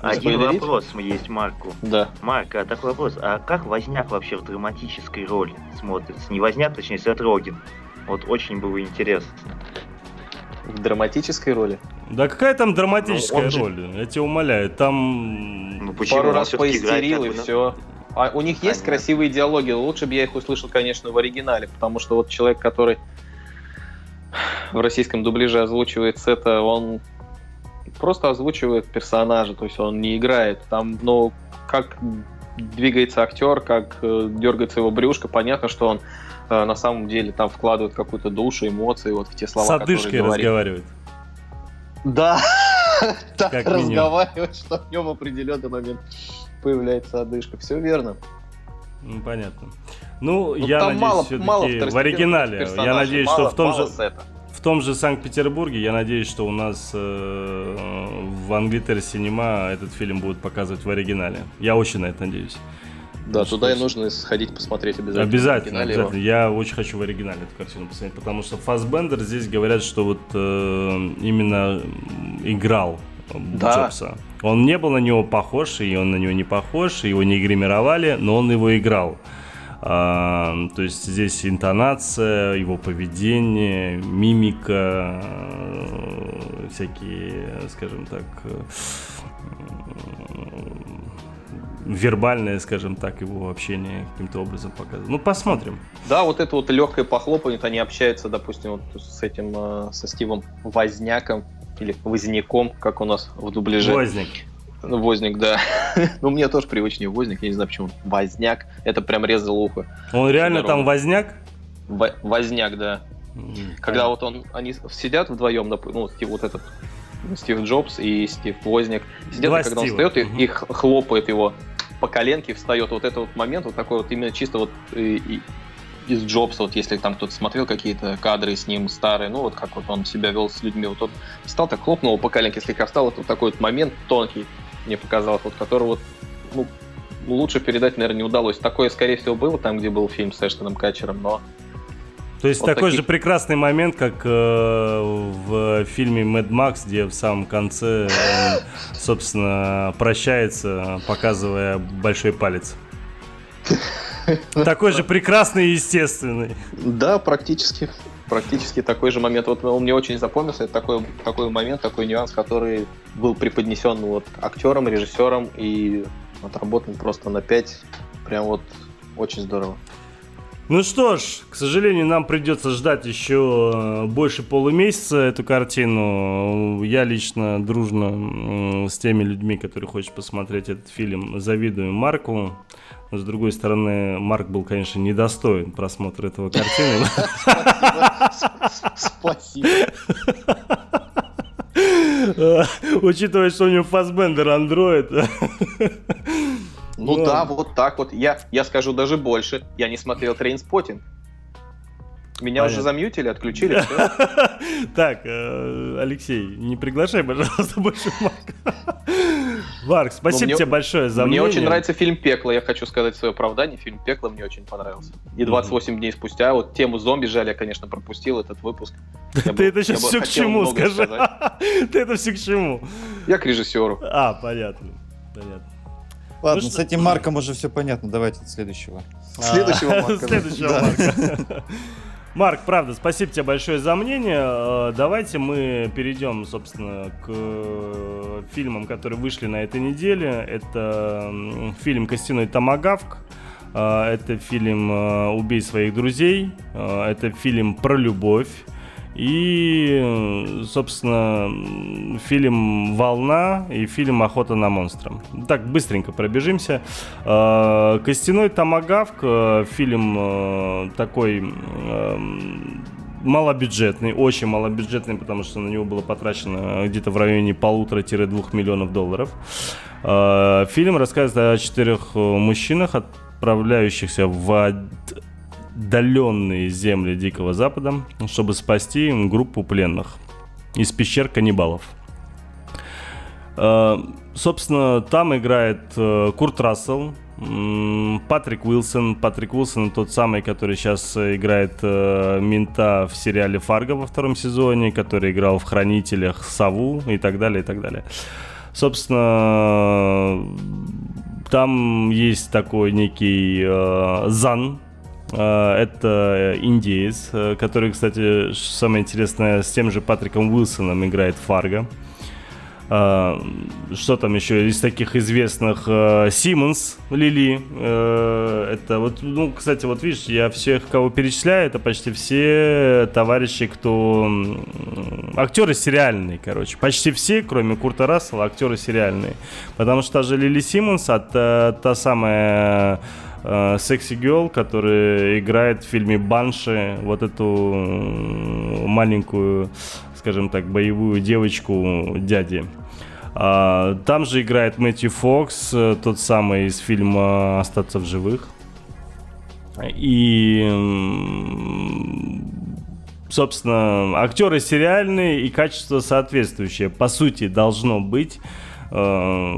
Один вопрос есть Марку. Да. Марк, а такой вопрос, а как Возняк вообще в драматической роли смотрится? Не Возняк, точнее, Сет Роген. Вот очень было интересно. В драматической роли. Да какая там драматическая Ну, он же- роль? Я тебя умоляю, там... Ну почему? Пару раз поистерил как и все. А у них есть Понятно. красивые диалоги, лучше бы я их услышал, конечно, в оригинале, потому что вот человек, который в российском дубляже озвучивает это, он просто озвучивает персонажа, то есть он не играет. Там, ну, как двигается актер, как э, дергается его брюшко, понятно, что он э, на самом деле там вкладывает какую-то душу, эмоции вот в те слова, С одышкой которые говорит. разговаривает. Да, так Как минимум. разговаривать, что в нем в определенный момент появляется одышка. Все верно. Ну, понятно. Ну, Ну, я надеюсь, мало, все-таки мало в оригинале. Я надеюсь, мало- что в том же сета. в том же Санкт-Петербурге, я надеюсь, что у нас э, в Англитер Синема этот фильм будут показывать в оригинале. Я очень на это надеюсь. Да, Что туда и нужно сходить посмотреть обязательно. Обязательно, его. обязательно. Я очень хочу в оригинале эту картину посмотреть, потому что Фассбендер здесь говорят, что вот э, именно играл Да. Джобса. Он не был на него похож, и он на него не похож, его не гримировали, но он его играл. А, то есть здесь интонация, его поведение, мимика, э, всякие, скажем так, э, вербальное, скажем так, его общение каким-то образом показывает. Ну, посмотрим. Да, вот это вот легкое похлопывание, они общаются, допустим, вот с этим, э, со Стивом Возняком, или Возняком, как у нас в дубляже. Возник. Ну, Возник, да. ну, мне тоже привычнее Возник, я не знаю почему. Возняк, это прям резало ухо. Он реально Здорово. там возняк? Во- Возняк, да. Когда вот он, они сидят вдвоем, ну, Стив, вот этот Стив Джобс и Стив Возник сидят, Два и когда он Стива. встает и, Мгм. и х- хлопает его по коленке, встает. Вот это вот момент, вот такой вот именно чисто вот э, и- из Джобса, вот если там кто-то смотрел какие-то кадры с ним старые, ну вот как вот он себя вел с людьми, вот он встал, так хлопнул по коленке, слегка встал, вот такой вот момент тонкий, мне показалось, вот который вот, ну, лучше передать, наверное, не удалось. Такое, скорее всего, было там, где был фильм с Эштоном Катчером, но То есть Вот такой таких- же прекрасный момент, как э, в фильме Mad Max, где в самом конце он, собственно, прощается, показывая большой палец. Такой же прекрасный и естественный. Да, практически. Практически такой же момент. Вот он мне очень запомнился. Это такой, такой момент, такой нюанс, который был преподнесен вот актером, режиссером и отработан просто на 5. Прям вот очень здорово. Ну что ж, к сожалению, нам придется ждать еще э, больше полумесяца эту картину. Я лично дружно с теми людьми, которые хочет посмотреть этот фильм, завидую Марку. Но, с другой стороны, Марк был, конечно, недостоин просмотра этого картины. Спасибо. Учитывая, что у него Фасбендер андроид. Ну Ну. да, вот так вот. Я, я скажу даже больше. Я не смотрел Trainspotting. Меня Понятно. уже замьютили, отключили. Так, э, Алексей, не приглашай, пожалуйста, больше Марка. Марк, спасибо Ну, мне- тебе большое за Мне очень мнение. нравится фильм «Пекло». Я хочу сказать свое оправдание. Фильм «Пекло» мне очень понравился. И 28 дней спустя, вот тему зомби жаль, я, конечно, пропустил этот выпуск. Ты это сейчас все к чему, скажи. Ты это все к чему? Я к режиссеру. А, понятно. Понятно. Ладно, Ну с что- этим Марком уже все понятно. Давайте следующего. Следующего А, Марка. Следующего. Марка. Марк, правда, спасибо тебе большое за мнение. Э, Давайте мы перейдем, собственно, к э, фильмам, которые вышли на этой неделе. Это фильм «Костяной томагавк». Э, Это фильм «Убей своих друзей». Это фильм про любовь. И, собственно, фильм «Волна» и фильм «Охота на монстра». Так, быстренько пробежимся. Э, «Костяной томагавк» э, фильм э, такой малобюджетный, очень малобюджетный, потому что на него было потрачено где-то в районе полутора-двух миллионов долларов. Фильм рассказывает о четырех мужчинах, отправляющихся в отдаленные земли Дикого Запада, чтобы спасти группу пленных из пещер каннибалов. Э, Собственно, там играет э, Курт Рассел, Патрик Уилсон. Патрик Уилсон тот самый, который сейчас играет э, мента в сериале «Фарго» во втором сезоне, который играл в «Хранителях» Саву и так далее, и так далее. Собственно, там есть такой некий э, Зан, Это индеец, э, который, кстати, самое интересное, с тем же Патриком Уилсоном играет Фарго. А, Что там еще из таких известных? э, Симмонс Лили. э, Это вот, ну, кстати, вот видишь, я всех, кого перечисляю, это почти все товарищи, кто актеры сериальные, короче. Почти все, кроме Курта Рассела, актеры сериальные. Потому что даже Лили Симмонс, это та самая э, Секси Герл, которая играет в фильме Банши вот эту м, маленькую, скажем так, боевую девочку дяди. А, Там же играет Мэтью Фокс, э, тот самый из фильма «Остаться в живых». И, собственно, актеры сериальные и качество соответствующее. По сути, должно быть. Э,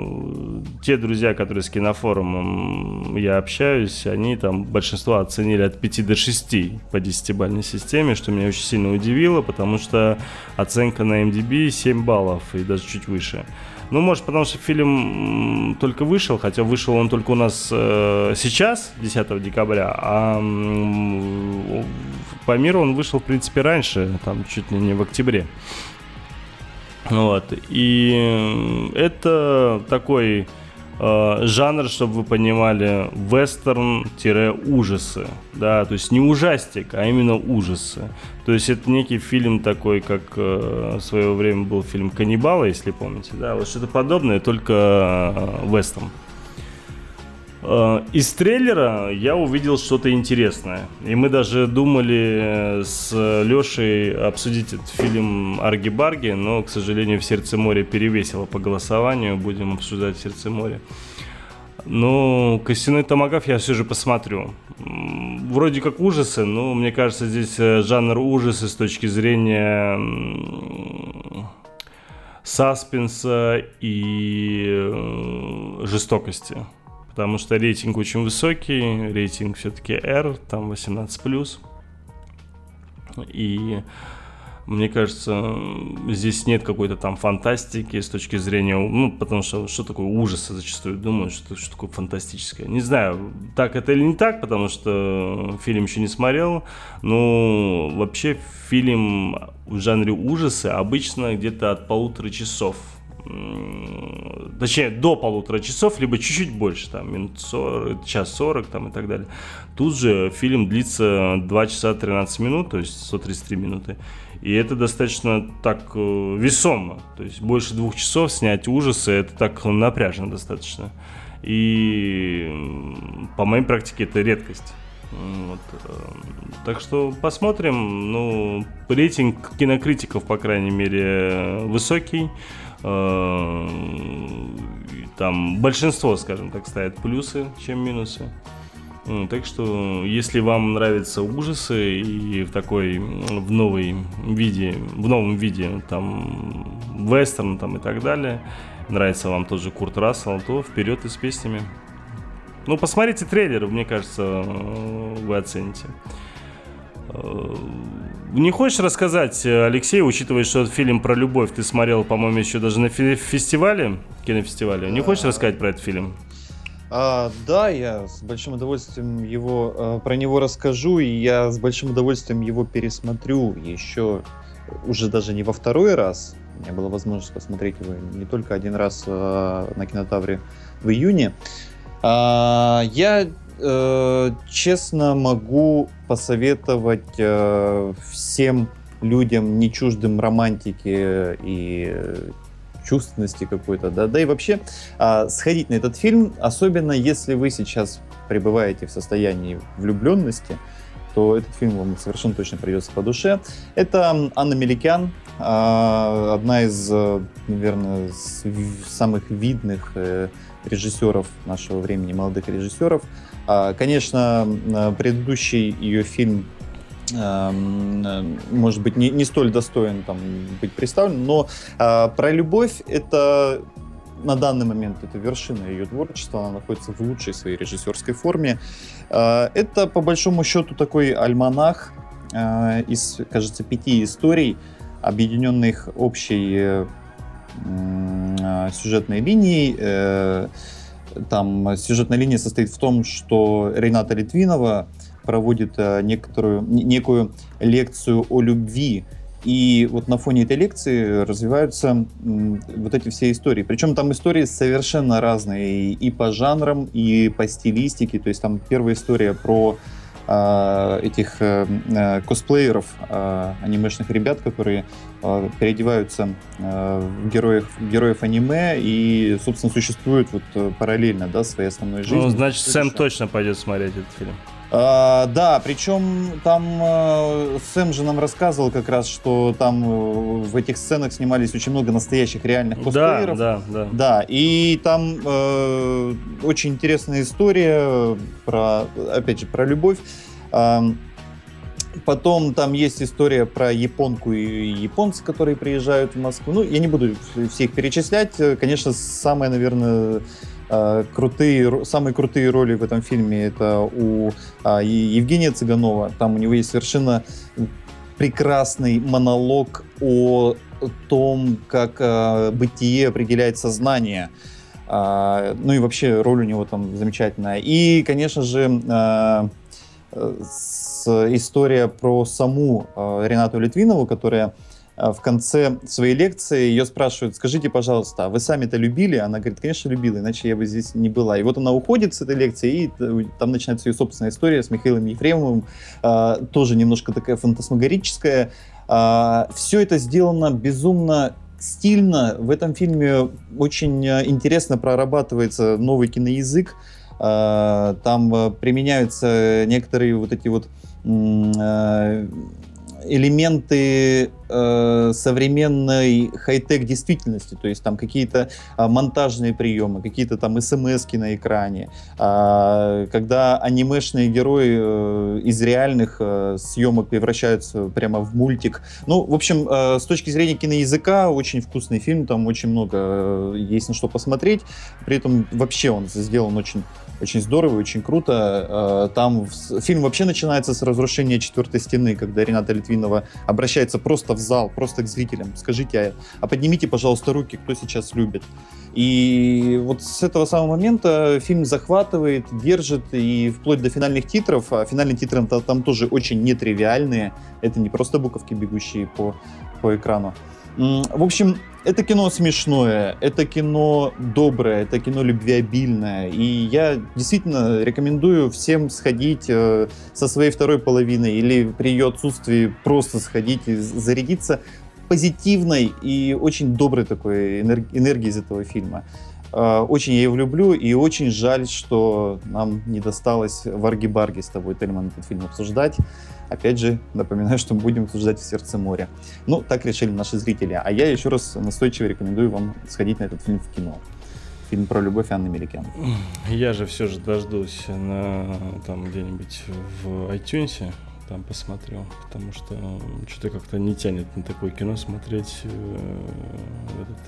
Те друзья, которые с кинофорумом я общаюсь, они там большинство оценили от 5 до 6 по 10-бальной системе, что меня очень сильно удивило, потому что оценка на MDB 7 баллов и даже чуть выше. Ну, может, потому что фильм только вышел, хотя вышел он только у нас э, сейчас, 10 декабря, а м, по миру он вышел, в принципе, раньше, там чуть ли не в октябре. Вот. И м, это такой э, жанр, чтобы вы понимали, вестерн-ужасы. Да, то есть не ужастик, а именно ужасы. То есть это некий фильм такой, как э, в свое время был фильм «Каннибалы», если помните. Да, вот что-то подобное, только э, вестерн. Э, Из трейлера я увидел что-то интересное. И мы даже думали с Лешей обсудить этот фильм «Арги-барги», но, к сожалению, в «Сердце моря» перевесило по голосованию. Будем обсуждать «В сердце моря». Ну, «Костяной томагав» я все же посмотрю. Вроде как ужасы, но мне кажется, здесь э, жанр ужасы с точки зрения саспенса и э, жестокости. Потому что рейтинг очень высокий, рейтинг все-таки R, там 18+. И мне кажется, здесь нет какой-то там фантастики с точки зрения, ну, потому что что такое ужасы зачастую думают, что, что такое фантастическое. Не знаю, так это или не так, потому что фильм еще не смотрел, но вообще фильм в жанре ужасы обычно где-то от полутора часов точнее, до полутора часов, либо чуть-чуть больше, там, минут 40, час 40 там, и так далее. Тут же фильм длится 2 часа 13 минут, то есть 133 минуты. И это достаточно так э, весомо. То есть больше двух часов снять ужасы, это так напряжно достаточно. И по моей практике это редкость. Вот. э, Так что посмотрим. Ну, рейтинг кинокритиков, по крайней мере, высокий. Э, Там большинство, скажем так, ставит плюсы, чем минусы. Ну, Так что, если вам нравятся ужасы и в такой, в новой виде, в новом виде, там, вестерн там и так далее, нравится вам тот же Курт Рассел, то вперед и с песнями. Ну, посмотрите трейлер, мне кажется, э, вы оцените. Э, Не хочешь рассказать, э, Алексей, учитывая, что фильм про любовь ты смотрел, по-моему, еще даже на фе- фестивале, кинофестивале. Не хочешь рассказать про этот фильм? А, да, я с большим удовольствием его э, про него расскажу, и я с большим удовольствием его пересмотрю еще уже даже не во второй раз. У меня была возможность посмотреть его не только один раз э, на кинотавре в июне. А, я э, честно могу посоветовать э, всем людям, не чуждым романтики и э, чувственности какой-то, да, да и вообще а, сходить на этот фильм, особенно если вы сейчас пребываете в состоянии влюбленности, то этот фильм вам совершенно точно придется по душе. Это Анна Меликян, а, одна из, э, наверное, самых видных э, режиссеров нашего времени, молодых режиссеров. А, Конечно, м, предыдущий ее фильм эм, э, может быть, не, не столь достоин там быть представлен, но а, про любовь это на данный момент это вершина ее творчества, она находится в лучшей своей режиссерской форме. А, это, по большому счету, такой альманах а, из, кажется, пяти историй, объединенных общей э, сюжетной линией. Э, Там сюжетная линия состоит в том, что Рената Литвинова проводит э, некоторую, не- некую лекцию о любви. И вот на фоне этой лекции развиваются вот эти все истории. Причем там истории совершенно разные и по жанрам, и по стилистике. То есть там первая история про а, этих э, э, косплееров, а, анимешных ребят, которые а, переодеваются в героев, в героев аниме и, собственно, существуют вот э, параллельно, да, своей основной жизнью. Ну, значит, Сэм точно пойдет смотреть этот фильм. А, да, причем там э, Сэм же нам рассказывал как раз, что там э, в этих сценах снимались очень много настоящих реальных Да, косплееров. да, да. Да, и там э, очень интересная история про, опять же, про любовь. Ам, Потом там есть история про японку и японца, которые приезжают в Москву. Ну, я не буду всех перечислять. Конечно, самые, наверное, крутые, ро- самые крутые роли в этом фильме это у а, Евгения Цыганова. Там у него есть совершенно прекрасный монолог о том, как э, бытие определяет сознание. А, ну и вообще роль у него там замечательная. И, конечно же, э, э, история про саму э, Ренату Литвинову, которая э, в конце своей лекции ее спрашивают, скажите, пожалуйста, а вы сами-то любили? Она говорит, конечно, любила, иначе я бы здесь не была. И вот она уходит с этой лекции, и там начинается ее собственная история с Михаилом Ефремовым, э, тоже немножко такая фантасмагорическая. Все это сделано безумно стильно. В этом фильме очень интересно прорабатывается новый киноязык. Там применяются некоторые вот эти вот элементы э, современной хай-тек действительности, то есть там какие-то а, монтажные приемы, какие-то там смс на экране, а, когда анимешные герои э, из реальных э, съемок превращаются прямо в мультик. Ну, в общем, э, с точки зрения киноязыка, очень вкусный фильм, там очень много э, есть на что посмотреть, при этом вообще он сделан очень очень здорово, очень круто. Э, Там фильм вообще начинается с разрушения четвертой стены, когда Рената Литвинова обращается просто в зал, просто к зрителям. Скажите, а, а поднимите, пожалуйста, руки, кто сейчас любит. И вот с этого самого момента фильм захватывает, держит, и вплоть до финальных титров, а финальные титры там тоже очень нетривиальные, это не просто буковки, бегущие по, по экрану. В общем, это кино смешное, это кино доброе, это кино любвеобильное. И я действительно рекомендую всем сходить э, со своей второй половиной или при ее отсутствии просто сходить и зарядиться позитивной и очень доброй такой энер- энергией из этого фильма. Э, Очень я его люблю, и очень жаль, что нам не досталось Варги-Барги с тобой, Тельман, этот фильм обсуждать. Опять же, напоминаю, что мы будем обсуждать в сердце моря. Ну, так решили наши зрители. А я еще раз настойчиво рекомендую вам сходить на этот фильм в кино. Фильм про любовь Анны Меликян. Я же все же дождусь на там где-нибудь в iTunes, там посмотрю, потому что что-то как-то не тянет на такое кино смотреть э, этот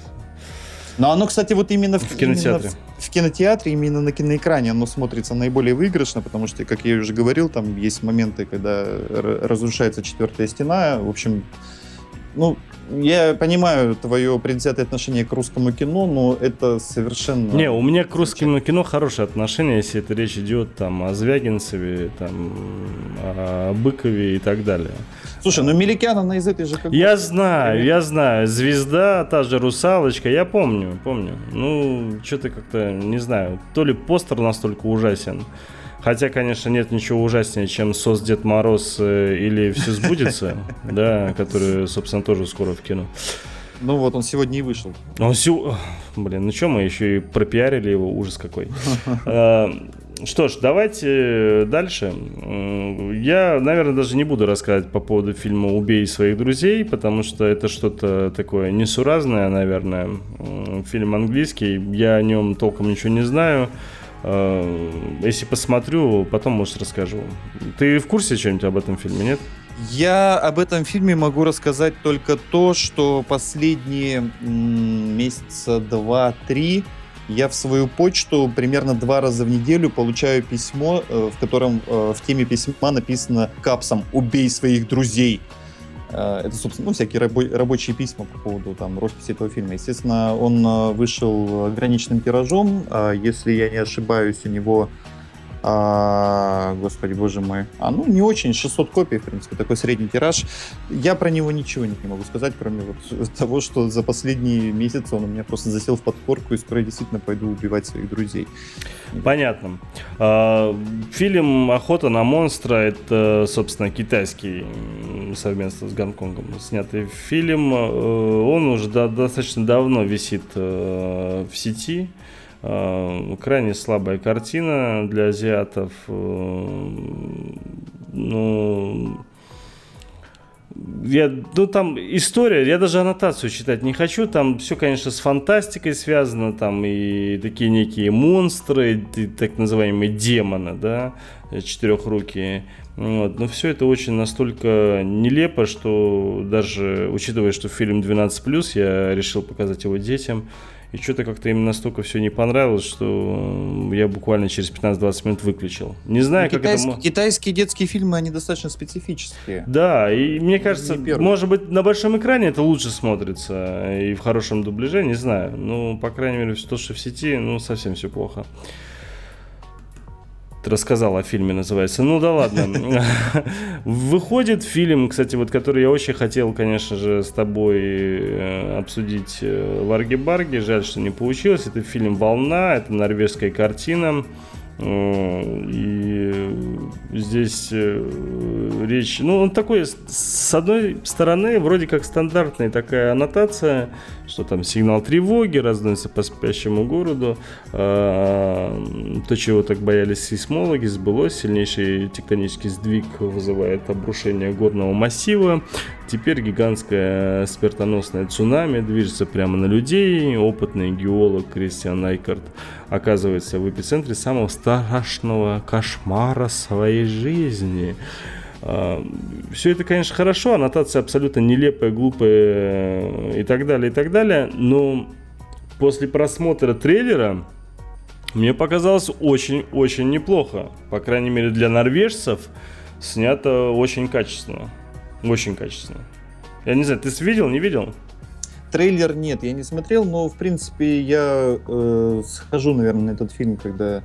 Но оно, кстати, вот именно в, В кинотеатре. именно в, в кинотеатре, именно на киноэкране оно смотрится наиболее выигрышно, потому что, как я уже говорил, там есть моменты, когда разрушается четвертая стена. В общем, ну, я понимаю твое предвзятое отношение к русскому кино, но это совершенно... Не, у меня к русскому кино хорошее отношение, если это речь идет там о Звягинцеве, там о Быкове и так далее. Слушай, ну Меликян, она из этой же... как Я знаю, я знаю. Звезда, та же русалочка, я помню, помню. Ну, что-то как-то, не знаю, то ли постер настолько ужасен. Хотя, конечно, нет ничего ужаснее, чем СОС Дед Мороз э, или Все сбудется, да, который, собственно, тоже скоро в кино. Ну вот, он сегодня и вышел. Он сю- Блин, ну что, мы еще и пропиарили его, ужас какой. Э, Что ж, давайте дальше. М, Я, наверное, даже не буду рассказывать по поводу фильма «Убей своих друзей», потому что это что-то такое несуразное, наверное. Фильм английский, я о нем толком ничего не знаю. Э, Если посмотрю, потом, может, расскажу. Ты в курсе что-нибудь об этом фильме, нет? Я об этом фильме могу рассказать только то, что последние месяца два-три я в свою почту примерно два раза в неделю получаю письмо, э, в котором э, в теме письма написано капсом «Убей своих друзей». Э, Это, собственно, ну, всякие рабо- рабочие письма по поводу там, росписи этого фильма. Естественно, он э, вышел ограниченным тиражом. А Если я не ошибаюсь, у него а, господи, боже мой. А, ну, не очень, 600 копий, в принципе, такой средний тираж. Я про него ничего не могу сказать, кроме вот того, что за последние месяцы он у меня просто засел в подкорку, и скоро я действительно пойду убивать своих друзей. Понятно. А, Фильм «Охота на монстра» — это, собственно, китайский совместно с Гонконгом снятый фильм. Э, Он уже до- достаточно давно висит э, в сети. Э, Крайне слабая картина для азиатов. Э, Ну, я, ну там история, я даже аннотацию читать не хочу, там все, конечно, с фантастикой связано, там и такие некие монстры, и так называемые демоны, да, четырехрукие. Вот. Но все это очень настолько нелепо, что даже учитывая, что фильм 12+, я решил показать его детям. И что-то как-то им настолько все не понравилось, что я буквально через 15-20 минут выключил. Не знаю, Ну, как это... китайские, мо- китайские детские фильмы, они достаточно специфические. Да, и мне кажется, может быть, на большом экране это лучше смотрится и в хорошем дубляже, не знаю. Ну, по крайней мере, то, что в сети, ну, совсем все плохо. Ты рассказал о фильме, называется. Ну да ладно. Выходит фильм, кстати, вот который я очень хотел, конечно же, с тобой э, обсудить э, Варги-Барги. Жаль, что не получилось. Это фильм «Волна», это норвежская картина. Э, И здесь речь... Ну, он такой, с одной стороны, вроде как стандартная такая аннотация, что там сигнал тревоги разносится по спящему городу. А, То, чего так боялись сейсмологи, сбылось. Сильнейший тектонический сдвиг вызывает обрушение горного массива. Теперь гигантская смертоносная цунами движется прямо на людей. Опытный геолог Кристиан Найкарт оказывается в эпицентре самого страшного кошмара своей жизни. Все это, конечно, хорошо, аннотация абсолютно нелепая, глупая э, и так далее, и так далее, но после просмотра трейлера мне показалось очень-очень неплохо. По крайней мере, для норвежцев снято очень качественно. Очень качественно. Я не знаю, ты видел, не видел? Трейлер нет, я не смотрел, но в принципе я э, схожу, наверное, на этот фильм, когда, а,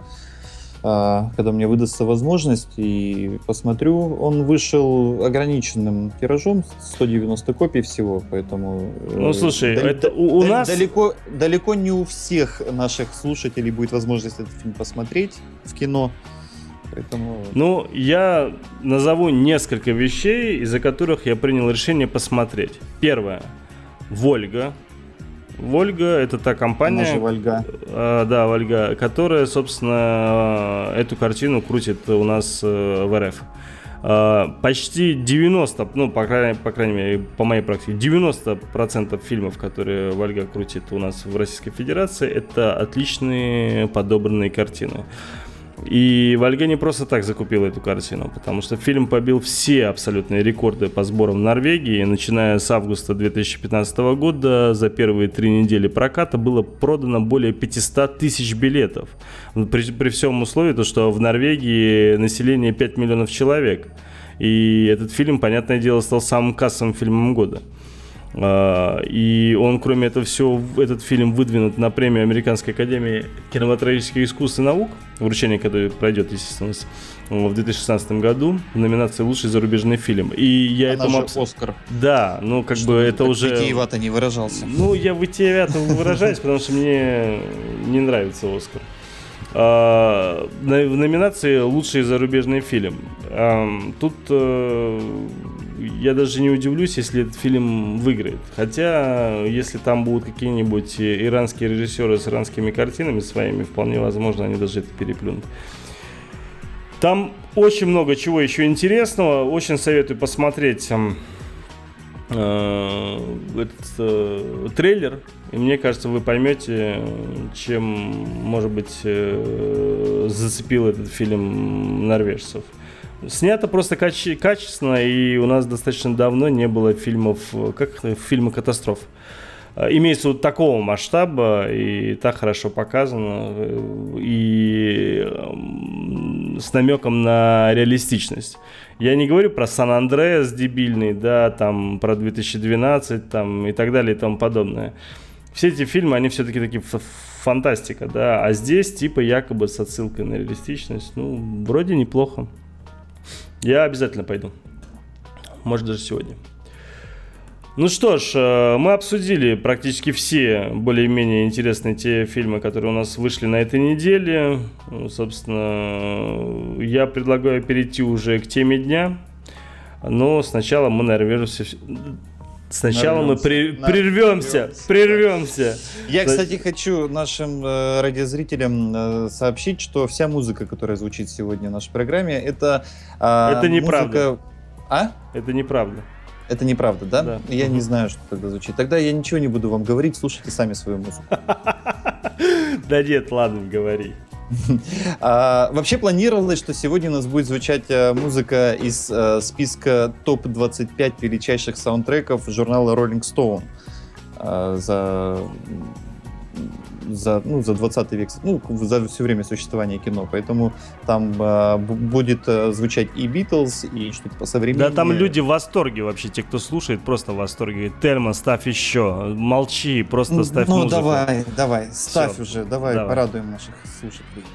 когда мне выдастся возможность и посмотрю. Он вышел ограниченным тиражом, 190 копий всего, поэтому. э, Ну, слушай, дал- это у, у да- нас... далеко, далеко не у всех наших слушателей будет возможность этот фильм посмотреть в кино. Поэтому Ну, я назову несколько вещей, из-за которых я принял решение посмотреть. Первое. Вольга. Вольга это та компания, она же Вольга. э, да, Вольга, которая, собственно, э, эту картину крутит у нас э, в РФ. Э, Почти 90, ну, по крайней, по крайней мере, по моей практике, 90% фильмов, которые Вольга крутит у нас в Российской Федерации, это отличные подобранные картины. И Вольга не просто так закупила эту картину, потому что фильм побил все абсолютные рекорды по сборам в Норвегии. Начиная с августа 2015 года, за первые три недели проката было продано более 500 тысяч билетов. При, при всем условии, то, что в Норвегии население 5 миллионов человек. И этот фильм, понятное дело, стал самым кассовым фильмом года. А, И он, кроме этого всего, этот фильм выдвинут на премию Американской Академии кинематографических искусств и наук, вручение которой пройдет, естественно, в 2016 году в номинации «Лучший зарубежный фильм». И я Она этому... же Оскар. Да, ну как бы это уже... витиевато не выражался. Ну, я вытиевато выражаюсь, потому что мне не нравится Оскар. А, В номинации «Лучший зарубежный фильм». Тут э, я даже не удивлюсь, если этот фильм выиграет. Хотя, если там будут какие-нибудь иранские режиссеры с иранскими картинами своими, вполне возможно, они даже это переплюнут. Там очень много чего еще интересного. Очень советую посмотреть ам, э, этот э, трейлер. И мне кажется, вы поймете, чем, может быть, э, зацепил этот фильм норвежцев. Снято просто каче- качественно, и у нас достаточно давно не было фильмов, э, как фильмы катастроф. Э, Имеется вот такого масштаба и так хорошо показано, э, и эм, с намеком на реалистичность. Я не говорю про Сан-Андреас дебильный, да, там про 2012 там, и так далее и тому подобное. Все эти фильмы, они все-таки такие фантастика, да, а здесь типа якобы с отсылкой на реалистичность, ну, вроде неплохо. Я обязательно пойду. Может, даже сегодня. Ну что ж, э, мы обсудили практически все более-менее интересные те фильмы, которые у нас вышли на этой неделе. Ну, Собственно, я предлагаю перейти уже к теме дня. Но сначала мы, наверное, все... Сначала мы при- Нарвемся. прервемся, прервемся. Я, кстати, хочу нашим э, радиозрителям э, сообщить, что вся музыка, которая звучит сегодня в нашей программе, это а, Это неправда. музыка- А? Это неправда. Это неправда, да? Да. Я Мгм. не знаю, что тогда звучит. Тогда я ничего не буду вам говорить, слушайте сами свою музыку. Да нет, ладно, говори. А, вообще планировалось, что сегодня у нас будет звучать э, музыка из э, списка топ-25 величайших саундтреков журнала Rolling Stone. А, за за, ну, за 20 век, ну, за все время существования кино, поэтому там э, бу- будет э, звучать и Битлз, и что-то по Да там люди в восторге вообще, те, кто слушает, просто в восторге. Говорит, Тельма, ставь еще, молчи, просто ставь ну, музыку. давай, давай, ставь Всё, уже, давай, давай. порадуем наших слушателей.